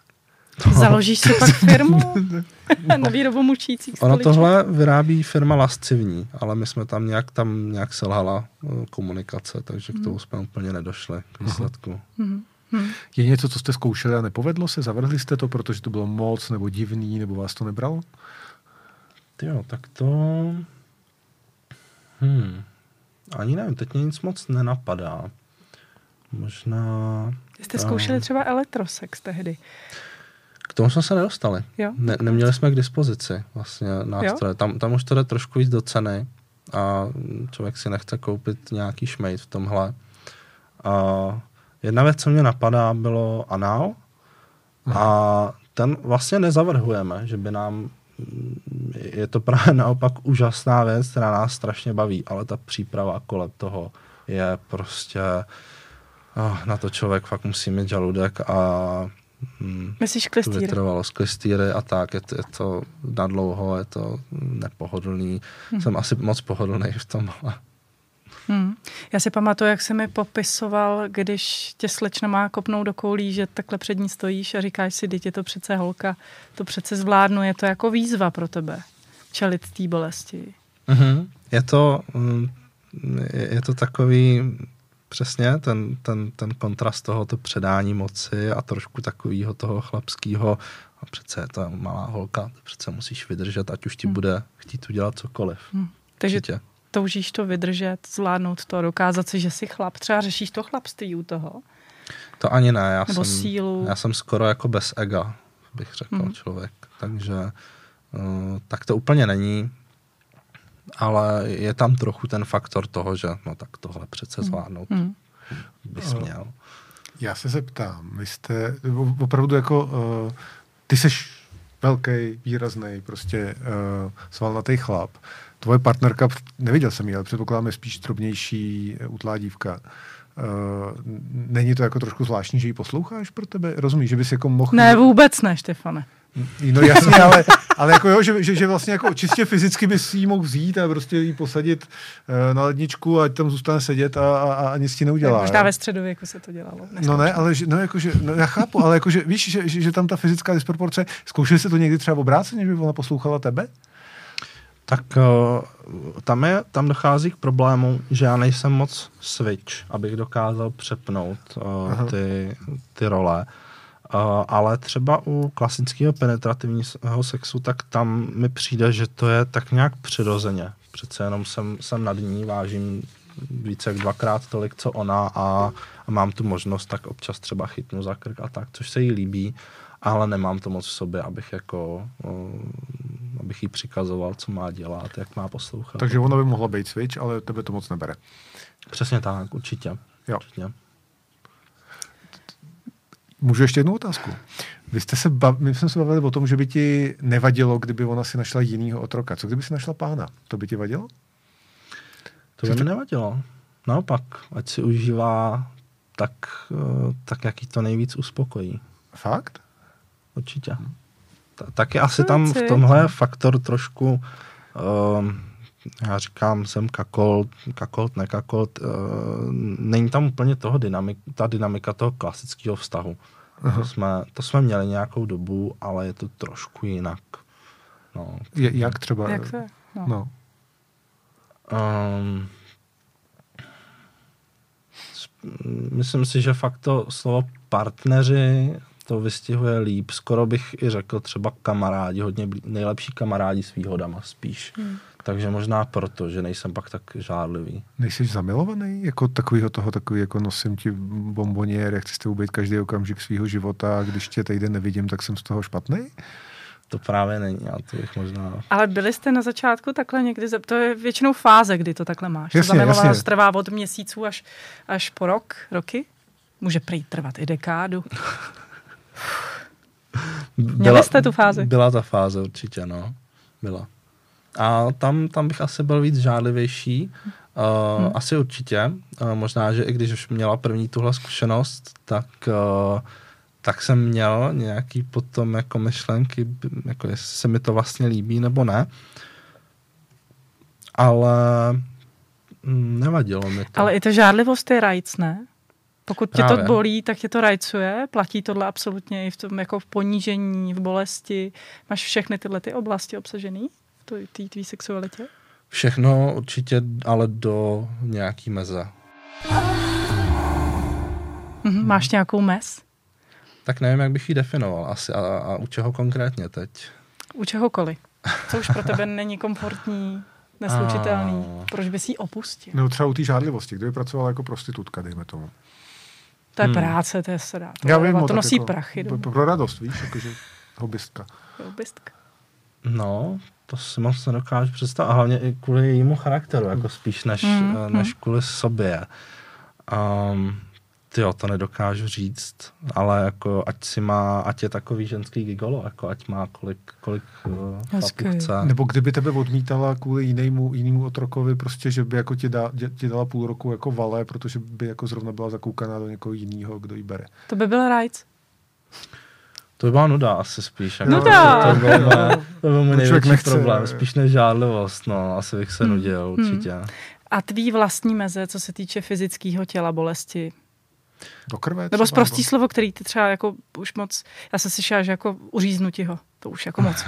Založíš si pak firmu na výrobu mučících Ono stoliček? tohle vyrábí firma Lascivní, ale my jsme tam nějak, tam nějak selhala eh, komunikace, takže k tomu jsme úplně nedošli k výsledku. Je něco, co jste zkoušeli a nepovedlo se? Zavrhli jste to, protože to bylo moc, nebo divný, nebo vás to nebralo? Jo, tak to... Hmm. Ani nevím, teď mě nic moc nenapadá. Možná... Jste zkoušeli třeba elektrosex tehdy. K tomu jsme se nedostali. Jo? Ne, neměli jsme k dispozici vlastně nástroje. Tam, tam už to jde trošku víc do ceny a člověk si nechce koupit nějaký šmejt v tomhle. A jedna věc, co mě napadá, bylo anál. A ten vlastně nezavrhujeme, že by nám je to právě naopak úžasná věc, která nás strašně baví, ale ta příprava kolem toho je prostě oh, na to člověk fakt musí mít žaludek a hm, Myslíš klistýr? vytrvalost, klistýry a tak, je to, je to na dlouho, je to nepohodlný. Hmm. Jsem asi moc pohodlný v tomhle. Hmm. Já si pamatuju, jak jsi mi popisoval, když tě slečna má kopnout do koulí, že takhle před ní stojíš a říkáš si, je to přece holka, to přece zvládnu, je to jako výzva pro tebe, čelit té bolesti. Mm-hmm. Je to, mm, je to takový přesně ten, ten, ten kontrast tohoto předání moci a trošku takového toho chlapského a přece je to malá holka, to přece musíš vydržet, ať už ti bude chtít udělat cokoliv. Hmm. Takže Určitě. toužíš to vydržet, zvládnout to, dokázat si, že jsi chlap. Třeba řešíš to chlapství u toho. To ani ne, já Nebo jsem, sílu. já jsem skoro jako bez ega, bych řekl Mhm. mm. člověk. Takže uh, tak to úplně není, ale je tam trochu ten faktor toho, že no tak tohle přece zvládnout Hmm. bys měl. Já se zeptám, vy jste opravdu jako, uh, ty seš velký, výrazný, prostě uh, svalnatý chlap. Tvoje partnerka, neviděl jsem ji, ale předpokládám, je spíš drobnější, eh, utlá dívka. Uh, není to jako trošku zvláštní, že ji posloucháš pro tebe? Rozumíš, že bys jako mohl... Ne, vůbec ne, Štefane. No jasně, ale, ale jako jo, že, že, že vlastně jako čistě fyzicky bys jí mohl vzít a prostě jí posadit uh, na ledničku, ať tam zůstane sedět a, a, a nic ti neudělá. Možná jo? ve středověku se to dělalo. Dneska No ne, ale že, no jakože, no já chápu, ale jakože, víš, že, že, že tam ta fyzická disproporce, zkoušeli jste to někdy třeba obráceně, že by ona poslouchala tebe? Tak uh, tam, je, tam dochází k problému, že já nejsem moc switch, abych dokázal přepnout uh, ty, ty role. Uh, ale třeba u klasického penetrativního sexu, tak tam mi přijde, že to je tak nějak přirozeně. Přece jenom jsem, jsem nad ní, vážím více jak dvakrát tolik, co ona a, a mám tu možnost, tak občas třeba chytnu za krk a tak, což se jí líbí, ale nemám to moc v sobě, abych jako, uh, abych jí přikazoval, co má dělat, jak má poslouchat. Takže ona by mohla být switch, ale tebe to moc nebere. Přesně tak, určitě. Jo. určitě. Můžu ještě jednu otázku? Vy jste se, bav, my jsme se bavili o tom, že by ti nevadilo, kdyby ona si našla jinýho otroka. Co kdyby si našla pána? To by ti vadilo? To by mi nevadilo. Naopak, ať si užívá tak, uh, tak jak jí to nejvíc uspokojí. Fakt? Určitě. Ta- Taky asi tam v tomhle je faktor trošku, um, já říkám, jsem kakolt, kakolt, nekakolt, uh, není tam úplně toho dynamik, ta dynamika toho klasického vztahu. To jsme, to jsme měli nějakou dobu, ale je to trošku jinak. No. Je, jak třeba? Jak je? No. No. Um, myslím si, že fakt to slovo partneři to vystihuje líp. Skoro bych i řekl třeba kamarádi, hodně blí, nejlepší kamarádi s výhodama spíš. Hmm. Takže možná proto, že nejsem pak tak žádlivý. Nejsi zamilovaný? Jako takovýho toho, takový jako nosím ti bomboniér, jak chci s tebou být každý okamžik svého života a když tě týden nevidím, tak jsem z toho špatný? To právě není, a to bych možná... Ale byli jste na začátku takhle někdy, za- to je většinou fáze, kdy to takhle máš. Jasně, to zamilovanost jasně. trvá od měsíců až, až po rok, roky. Může prý trvat i dekádu. Byla, jste tu fázi? Byla ta fáze určitě, no. Byla. A tam, tam bych asi byl víc žádlivější. Uh, hmm. Asi určitě. Uh, možná, že i když už měla první tuhle zkušenost, tak, uh, tak jsem měl nějaký potom jako myšlenky, jako jestli se mi to vlastně líbí nebo ne. Ale mm, nevadilo mi to. Ale i ta žádlivost je rajc, ne? Pokud tě Právě. to bolí, tak tě to rajcuje. Platí tohle absolutně i v tom jako v ponížení, v bolesti. Máš všechny tyhle ty oblasti obsažený té tvý sexualitě? Všechno určitě, ale do nějaký meze. Mhm. Máš nějakou mez? Tak nevím, jak bych ji definoval asi a, a u čeho konkrétně teď. U čehokoliv. Co už pro tebe není komfortní, neslučitelný. A. Proč bys ji opustil? Nebo třeba u té žádlivosti, kdyby pracovala jako prostitutka, dejme tomu. To je Hmm. práce, to je srá. To, Já vím, to no, nosí jako, prachy. pro, domů. pro radost, víš, jakože hobistka. Lobbystka. No, to si moc nedokážu představit. A hlavně i kvůli jejímu charakteru, jako spíš než, Mm, mm, než kvůli sobě. Um, ty to nedokážu říct, ale jako ať si má, ať je takový ženský gigolo, jako ať má kolik, kolik Hezky. chlapů chce. Nebo kdyby tebe odmítala kvůli jinému, jinému otrokovi, prostě, že by jako ti, dá, ti dala půl roku jako vale, protože by jako zrovna byla zakoukaná do někoho jiného, kdo ji bere. To by byl rajc. To by byla nuda asi spíš. Jako Nuda! To, to, byl, mé- to byl můj největší nechce. problém. Spíš než žádlivost, no. Asi bych se Hmm. nudil, určitě. A tvý vlastní meze, co se týče fyzického těla, bolesti. Do krve Nebo třeba, zprostý slovo, který ty třeba jako už moc, já jsem slyšela, že jako uříznu ho. To už jako moc.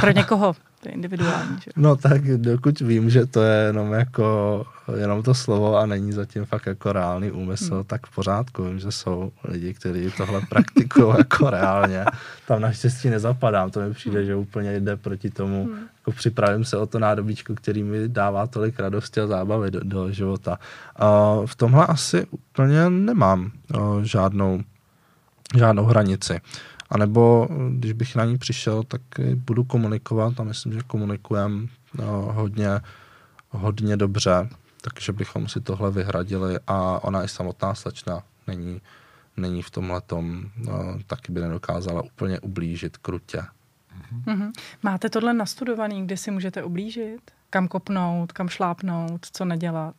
Pro někoho to je individuální. Že? No tak dokud vím, že to je jenom jako jenom to slovo a není zatím fakt jako reálný úmysl, Hmm. tak v pořádku. Vím, že jsou lidi, kteří tohle praktikují jako reálně. Tam naštěstí nezapadám, to mi přijde, že úplně jde proti tomu. Hmm. Jako připravím se o to nádobíčko, který mi dává tolik radosti a zábavy do, do života. A v tomhle asi úplně nemám o, žádnou, žádnou hranici. A nebo když bych na ní přišel, tak budu komunikovat a myslím, že komunikujeme no, hodně, hodně dobře, takže bychom si tohle vyhradili a ona i samotná slečna není, není v tomhle tom, no, taky by nedokázala úplně ublížit krutě. Mhm. Máte tohle nastudovaný, kdy si můžete ublížit? Kam kopnout, kam šlápnout, co nedělat?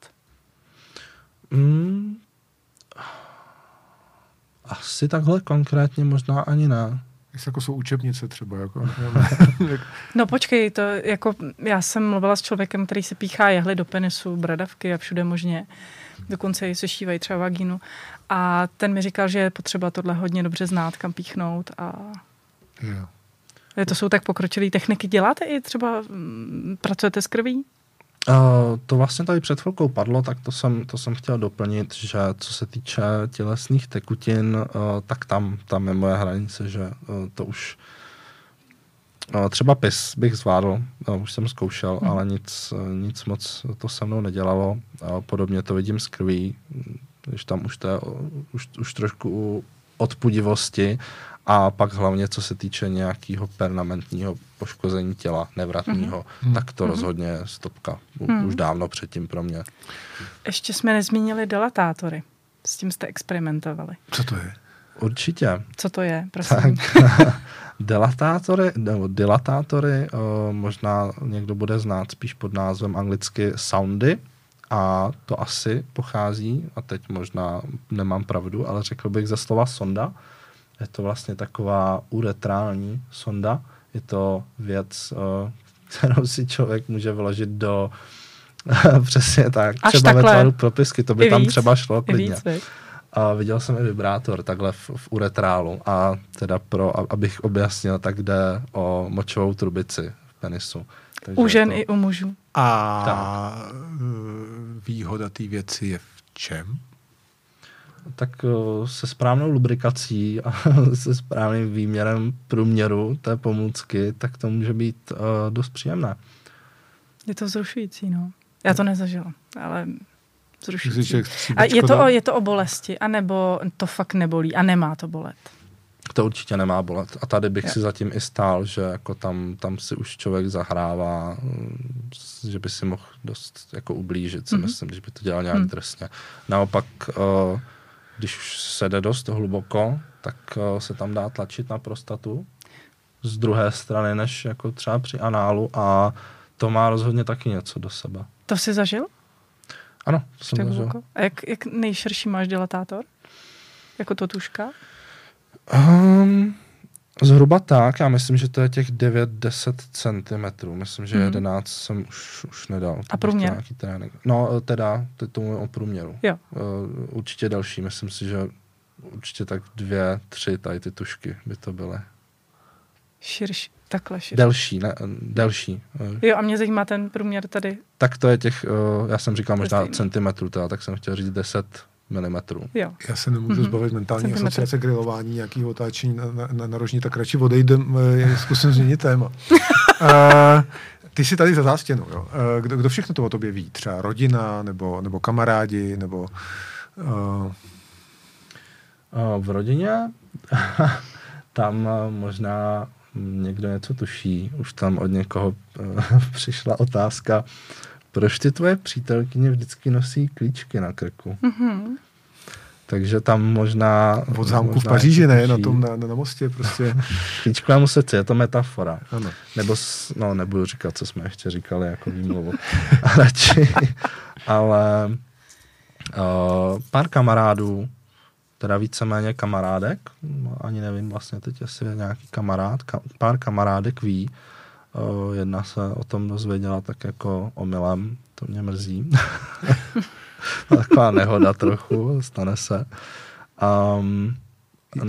Mm, asi takhle konkrétně možná ani ne. Jestli jako jsou učebnice třeba. Jako, No počkej, to jako, já jsem mluvila s člověkem, který si píchá jehly do penisu, bradavky a všude možně. Dokonce i sešívají třeba vagínu. A ten mi říkal, že je potřeba tohle hodně dobře znát, kam píchnout. A jo. to jsou tak pokročilé techniky. Děláte i třeba, mm, pracujete s krví? Uh, to vlastně tady před chvilkou padlo, tak to jsem, to jsem chtěl doplnit, že co se týče tělesných tekutin, uh, tak tam, tam je moje hranice, že uh, to už třeba pis bych zvládl, už jsem zkoušel, Hmm. ale nic, nic moc to se mnou nedělalo. Podobně to vidím s krví, když tam už to je už, už trošku odpudivosti a pak hlavně, co se týče nějakého permanentního poškození těla, nevratného, Mhm. tak to Mhm. rozhodně stopka. U, Mhm. Už dávno předtím pro mě. Ještě jsme nezmínili dilatátory. S tím jste experimentovali. Co to je? Určitě. Co to je, prosím? Tak dilatátory, nebo dilatátory, o, možná někdo bude znát spíš pod názvem anglicky soundy, a to asi pochází, a teď možná nemám pravdu, ale řekl bych ze slova sonda. Je to vlastně taková uretrální sonda. Je to věc, o, kterou si člověk může vložit do přesně tak. Až třeba ve takhle. tvaru propisky, to by I tam víc? třeba šlo klidně. víc? A viděl jsem i vibrátor takhle v, v uretrálu a teda pro, abych objasnil, tak jde o močovou trubici v penisu. Takže U žen to, i u mužů. A eh, výhoda té věci je v čem? Tak o, se správnou lubrikací a se správným výměrem průměru té pomůcky, tak to může být uh, dost příjemné. Je to vzrušující, no. Já to nezažila, ale Že vzrušující. A je to, o, je to o bolesti, anebo to fakt nebolí a nemá to bolet. To určitě nemá bolet. A tady bych Jo. si zatím i stál, že jako tam, tam si už člověk zahrává, mm, že by si mohl dost jako ublížit, si Mhm. myslím, když by to dělal nějak Mhm. drsně. Naopak, eh, když se jde dost hluboko, tak eh, se tam dá tlačit na prostatu z druhé strany, než jako třeba při análu a to má rozhodně taky něco do sebe. To jsi zažil? Ano, to jsem zažil. hluboko? A jak, jak nejširší máš dilatátor? Jako to tuška? Um, Zhruba tak, já myslím, že to je těch 9-10 cm. Myslím, že Mhm. 11 jsem už, už nedal. Bych průměr? Nějaký trénink. No teda, teď to mluvím o průměru. Jo. Uh, určitě další, myslím si, že určitě tak dvě, tři tady ty tušky by to byly. Širší, takhle širší. Delší, ne, delší. Eh, Jo, a mě zajímá ten průměr tady. Tak to je těch, uh, já jsem říkal možná centimetrů, teda, tak jsem chtěl říct 10 milimetrů. Jo. Já se nemůžu Mhm. zbavit mentální Centimetr. asociace grilování, nějakého otáčení na, na, na, na rožní, tak radši odejdem, eh, zkusím změnit téma. uh, ty jsi tady za zástěnou, jo. Uh, kdo, kdo všechno to o tobě ví? Třeba rodina, nebo, nebo kamarádi, nebo... Uh, Uh, v rodině tam možná někdo něco tuší. Už tam od někoho přišla otázka, proč ty tvoje přítelkyně vždycky nosí klíčky na krku? Mhm. Takže tam možná... od zámku v možná Paříži, něco ne? Na tom, na, na mostě, prostě. Klíčkovému srdci, je to metafora. Ano. Nebo, s, no nebudu říkat, co jsme ještě říkali jako výmluvu. Radši. Ale uh, pár kamarádů, teda víceméně kamarádek, no, ani nevím vlastně teď, jestli je nějaký kamarád, ka, pár kamarádek ví, uh, jedna se o tom dozvěděla tak jako omylem, to mě mrzí. Taková nehoda trochu, stane se. Um,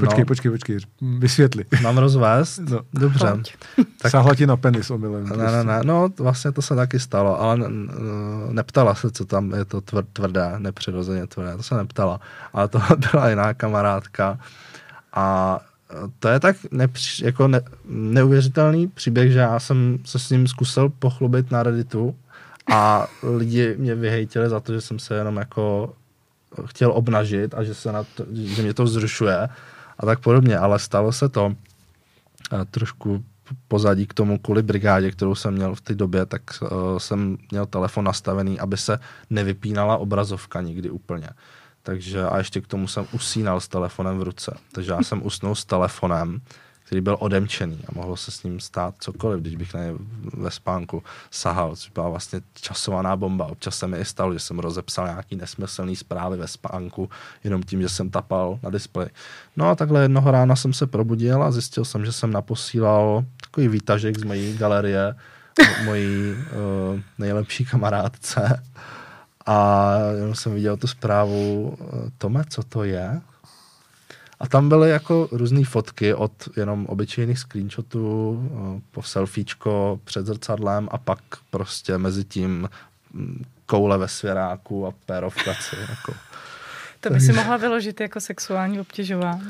Počkej, počkej, počkej, vysvětli. Mám rozvést? No. Dobře. Pojď. Tak... Sáhla ti na penis omylem. Ne, ne, ne, no vlastně to se taky stalo, ale ne- neptala se, co tam je to tvr- tvrdé, nepřirozeně tvrdé, to se neptala, ale to byla jiná kamarádka a to je tak nepři, jako ne, neuvěřitelný příběh, že já jsem se s ním zkusil pochlubit na Redditu a lidi mě vyhejtili za to, že jsem se jenom jako chtěl obnažit a že, se na to, že mě to vzrušuje a tak podobně, ale stalo se to trošku pozadí k tomu kvůli brigádě, kterou jsem měl v té době, tak uh, jsem měl telefon nastavený, aby se nevypínala obrazovka nikdy úplně. Takže a ještě k tomu jsem usínal s telefonem v ruce. Takže já jsem usnul s telefonem, který byl odemčený a mohlo se s ním stát cokoliv, když bych na něj ve spánku sahal, což byla vlastně časovaná bomba. Občas se mi i stalo, že jsem rozepsal nějaký nesmyslný zprávy ve spánku, jenom tím, že jsem tapal na displeji. No a takhle jednoho rána jsem se probudil a zjistil jsem, že jsem naposílal takový výtažek z mojí galerie mo- mojí uh, nejlepší kamarádce a jenom jsem viděl tu zprávu, eh, Tome, co to je? A tam byly jako různé fotky od jenom obyčejných screenshotů eh, po selfiečko před zrcadlem a pak prostě mezi tím mm, koule ve svěráku a péro v kaci. Jako. To by si mohla vyložit jako sexuální obtěžování.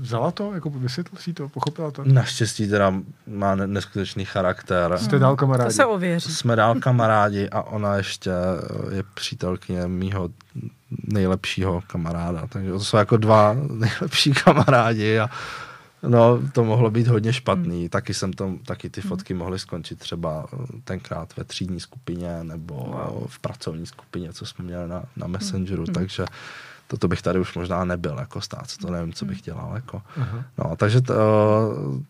Vzala to? Jako vysvětlil si to? Pochopila to? Naštěstí teda má ne- neskutečný charakter. Jste dál To kamarádi? se ověří. Jsme dál kamarádi a ona ještě eh, je přítelkyně mýho nejlepšího kamaráda. Takže to jsou jako dva nejlepší kamarádi a no, to mohlo být hodně špatný. Taky jsem to, taky ty fotky mohly skončit třeba eh, tenkrát ve třídní skupině nebo v pracovní skupině, co jsme měli na, na Messengeru, takže toto bych tady už možná nebyl jako stát, to nevím, co bych dělal. Jako. Aha. No, takže t, uh,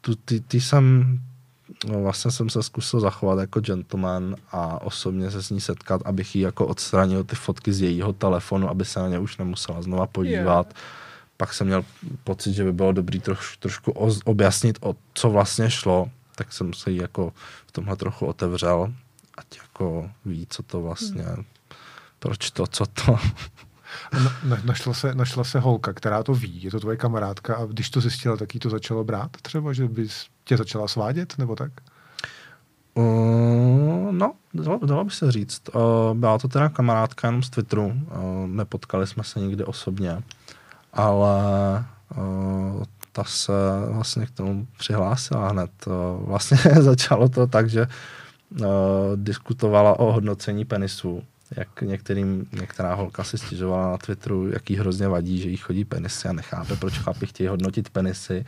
tu, ty, ty jsem, no, vlastně jsem se zkusil zachovat jako gentleman a osobně se s ní setkat, abych jí jako odstranil ty fotky z jejího telefonu, aby se na ně už nemusela znova podívat. Jo. Pak jsem měl pocit, že by bylo dobrý troš, trošku oz, objasnit, o co vlastně šlo, tak jsem se jí jako v tomhle trochu otevřel, ať jako ví, co to vlastně, proč to, co to. Na, na, našla, se, našla se holka, která to ví, je to tvoje kamarádka a když to zjistila, tak jí to začalo brát třeba, že bys tě začala svádět nebo tak? Uh, no, dalo, dalo by se říct. Uh, byla to teda kamarádka jenom z Twitteru. Uh, nepotkali jsme se nikdy osobně, ale uh, ta se vlastně k tomu přihlásila hned. Uh, vlastně začalo to tak, že uh, diskutovala o hodnocení penisů. Jak některým, některá holka si stěžovala na Twitteru, jak jí hrozně vadí, že jí chodí penisy a nechápe, proč chlapi chtějí hodnotit penisy.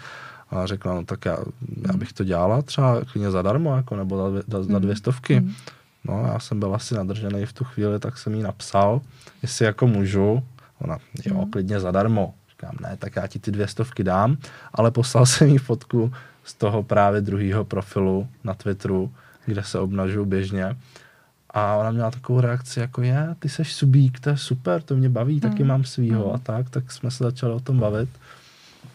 A řekla, no tak já, já bych to dělala třeba klidně zadarmo, jako, nebo za dvě, za, za dvě stovky. No, já jsem byl asi nadržený v tu chvíli, tak jsem jí napsal, jestli jako můžu. Ona, jo, klidně zadarmo. Říkám, ne, tak já ti ty dvě stovky dám, ale poslal jsem jí fotku z toho právě druhého profilu na Twitteru, kde se obnažuju běžně. A ona měla takovou reakci jako je, ty seš subík, to je super, to mě baví, taky mám svýho a tak, tak jsme se začali o tom bavit.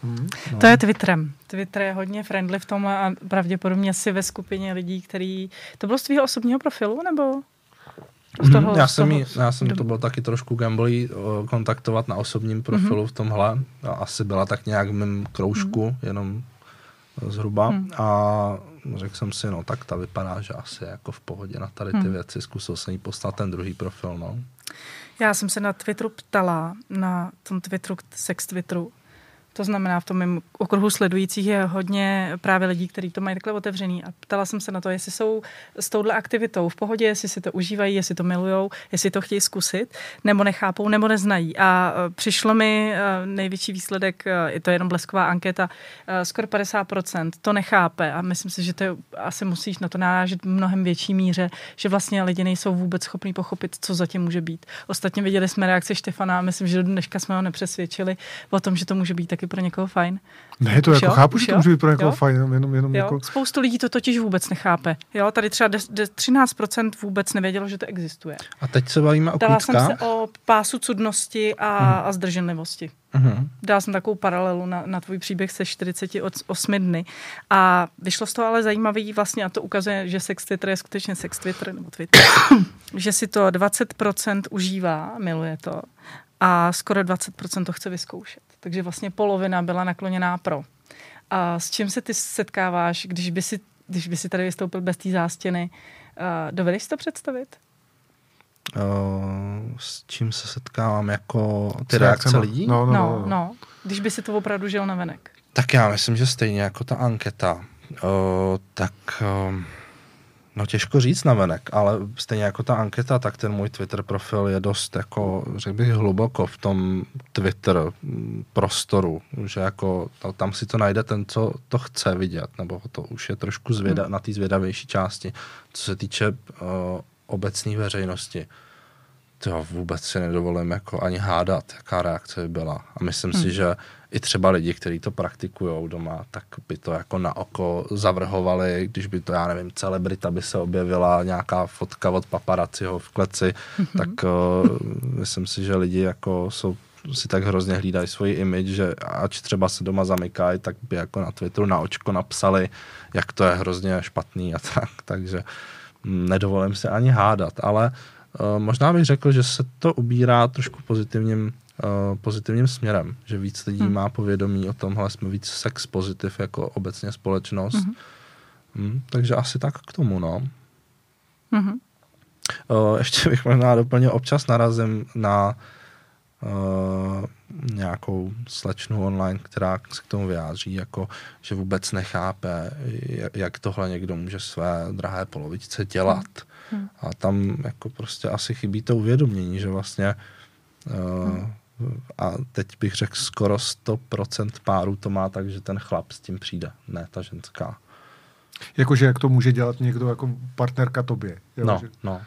No. To je Twitterem. Twitter je hodně friendly v tom a pravděpodobně si ve skupině lidí, který... To bylo z tvého osobního profilu, nebo? Z toho, já, jsem jí, já jsem to byl taky trošku gamblí kontaktovat na osobním profilu mm-hmm. v tomhle. Asi byla tak nějak v mém kroužku, mm-hmm. jenom zhruba. Mm. A řekl jsem si, no tak ta vypadá, že asi je jako v pohodě na tady ty mm. věci. Zkusil jsem jí poslat ten druhý profil, no. Já jsem se na Twitteru ptala, na tom Twitteru, sex Twitteru, to znamená, v tom mém okruhu sledujících je hodně právě lidí, kteří to mají takhle otevřený. A ptala jsem se na to, jestli jsou s touhle aktivitou v pohodě, jestli si to užívají, jestli to milujou, jestli to chtějí zkusit, nebo nechápou, nebo neznají. A e, přišlo mi e, největší výsledek, e, je to jenom blesková anketa, skoro 50% to nechápe. A myslím si, že to je, asi musíš na to narážet v mnohem větší míře, že vlastně lidi nejsou vůbec schopní pochopit, co zatím může být. Ostatně viděli jsme reakci Štefana a myslím, že do dneška jsme ho nepřesvědčili o tom, že to může být taky pro někoho fajn. Ne, to jako jo? chápu, že to může být pro někoho jo? fajn, jenom, jenom, jenom jo? jako... Spoustu lidí to totiž vůbec nechápe. Jo, tady třeba 13% vůbec nevědělo, že to existuje. A teď se bavíme o Dala jsem se o pásu cudnosti a, hmm. a zdrženlivosti. Uh-huh. Dala jsem takovou paralelu na, na tvůj příběh se 48 dny. A vyšlo z toho ale zajímavý vlastně, a to ukazuje, že sex Twitter je skutečně sex Twitter, nebo Twitter, že si to 20% užívá, miluje to, a skoro 20% to chce vyzkoušet. Takže vlastně polovina byla nakloněná pro. A s čím se ty setkáváš, když by si, když by si tady vystoupil bez té zástěny? Uh, dovedeš si to představit? Uh, s čím se setkávám jako ty s reakce lidí? No no, no, no, no. no. Když by si to opravdu žil na venek. Tak já myslím, že stejně jako ta anketa, uh, tak... Uh, No těžko říct na venek, ale stejně jako ta anketa, tak ten můj Twitter profil je dost jako, řekl bych, hluboko v tom Twitter prostoru, že jako tam si to najde ten, co to chce vidět, nebo to už je trošku zvěda, hmm. na té zvědavější části. Co se týče uh, obecné veřejnosti, to vůbec si nedovolím jako ani hádat, jaká reakce by byla. A myslím hmm. si, že i třeba lidi, kteří to praktikují doma, tak by to jako na oko zavrhovali, když by to, já nevím, celebrita by se objevila, nějaká fotka od paparaciho v kleci, mm-hmm. tak uh, myslím si, že lidi jako jsou si tak hrozně hlídají svoji image, že ač třeba se doma zamykají, tak by jako na Twitteru na očko napsali, jak to je hrozně špatný a tak, takže mm, nedovolím se ani hádat, ale uh, možná bych řekl, že se to ubírá trošku pozitivním uh, pozitivním směrem, že víc lidí hmm. má povědomí o tomhle, jsme víc sex pozitiv jako obecně společnost. Hmm. Hmm, takže asi tak k tomu, no. Hmm. Uh, ještě bych možná doplnil, občas narazím na uh, nějakou slečnu online, která se k tomu vyjádří, jako, že vůbec nechápe, jak tohle někdo může své drahé polovičce dělat. Hmm. A tam jako prostě asi chybí to uvědomění, že vlastně uh, hmm a teď bych řekl skoro 100% párů to má tak, že ten chlap s tím přijde, ne ta ženská. Jakože jak to může dělat někdo jako partnerka tobě. Jo? No, že... no.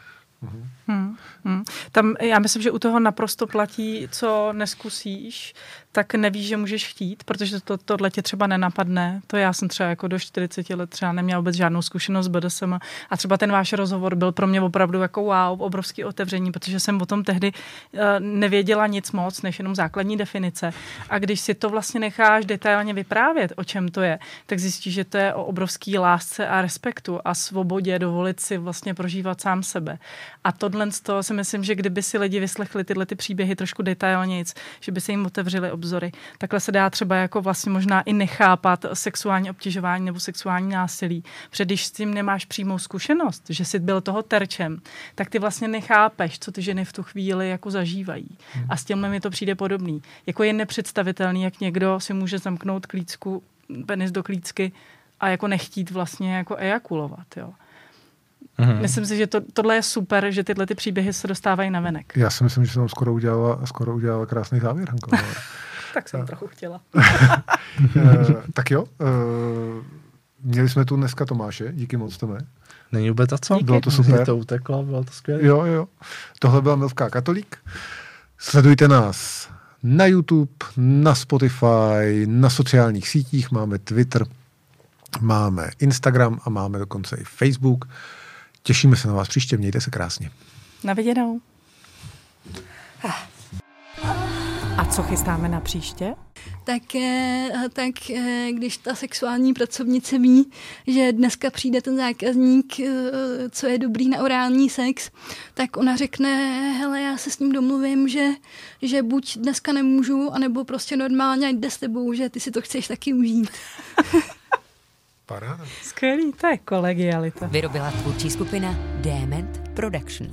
Uh-huh. Hmm, hmm. Tam já myslím, že u toho naprosto platí, co neskusíš, tak nevíš, že můžeš chtít, protože to, tohle tě třeba nenapadne. To já jsem třeba jako do 40 let třeba neměla vůbec žádnou zkušenost s BDSM a třeba ten váš rozhovor byl pro mě opravdu jako wow, obrovský otevření, protože jsem o tom tehdy uh, nevěděla nic moc, než jenom základní definice. A když si to vlastně necháš detailně vyprávět, o čem to je, tak zjistíš, že to je o obrovský lásce a respektu a svobodě dovolit si vlastně prožívat sám sebe. A tohle z toho si myslím, že kdyby si lidi vyslechli tyhle ty příběhy trošku detailněji, že by se jim otevřeli obzory. Takhle se dá třeba jako vlastně možná i nechápat sexuální obtěžování nebo sexuální násilí. Protože když s tím nemáš přímou zkušenost, že jsi byl toho terčem, tak ty vlastně nechápeš, co ty ženy v tu chvíli jako zažívají. Hmm. A s tímhle mi to přijde podobný. Jako je nepředstavitelný, jak někdo si může zamknout klícku, penis do klícky a jako nechtít vlastně jako ejakulovat. Jo. Mm-hmm. Myslím si, že to, tohle je super, že tyhle ty příběhy se dostávají na venek. Já si myslím, že jsem skoro udělala, skoro udělala krásný závěr, Hanko. tak jsem trochu chtěla. uh, tak jo, uh, měli jsme tu dneska Tomáše, díky moc tome. Není vůbec a co? Díky. Bylo to super. to uteklo, bylo to skvělé. Jo, jo. Tohle byla Milvka Katolík. Sledujte nás na YouTube, na Spotify, na sociálních sítích, máme Twitter, máme Instagram a máme dokonce i Facebook. Těšíme se na vás příště, mějte se krásně. Na viděnou. A co chystáme na příště? tak, eh, tak eh, když ta sexuální pracovnice ví, že dneska přijde ten zákazník, eh, co je dobrý na orální sex, tak ona řekne, hele, já se s ním domluvím, že, že buď dneska nemůžu, anebo prostě normálně jde s tebou, že ty si to chceš taky užít. Paráda. Skvělý, to je kolegialita. Vyrobila tvůrčí skupina Dement Production.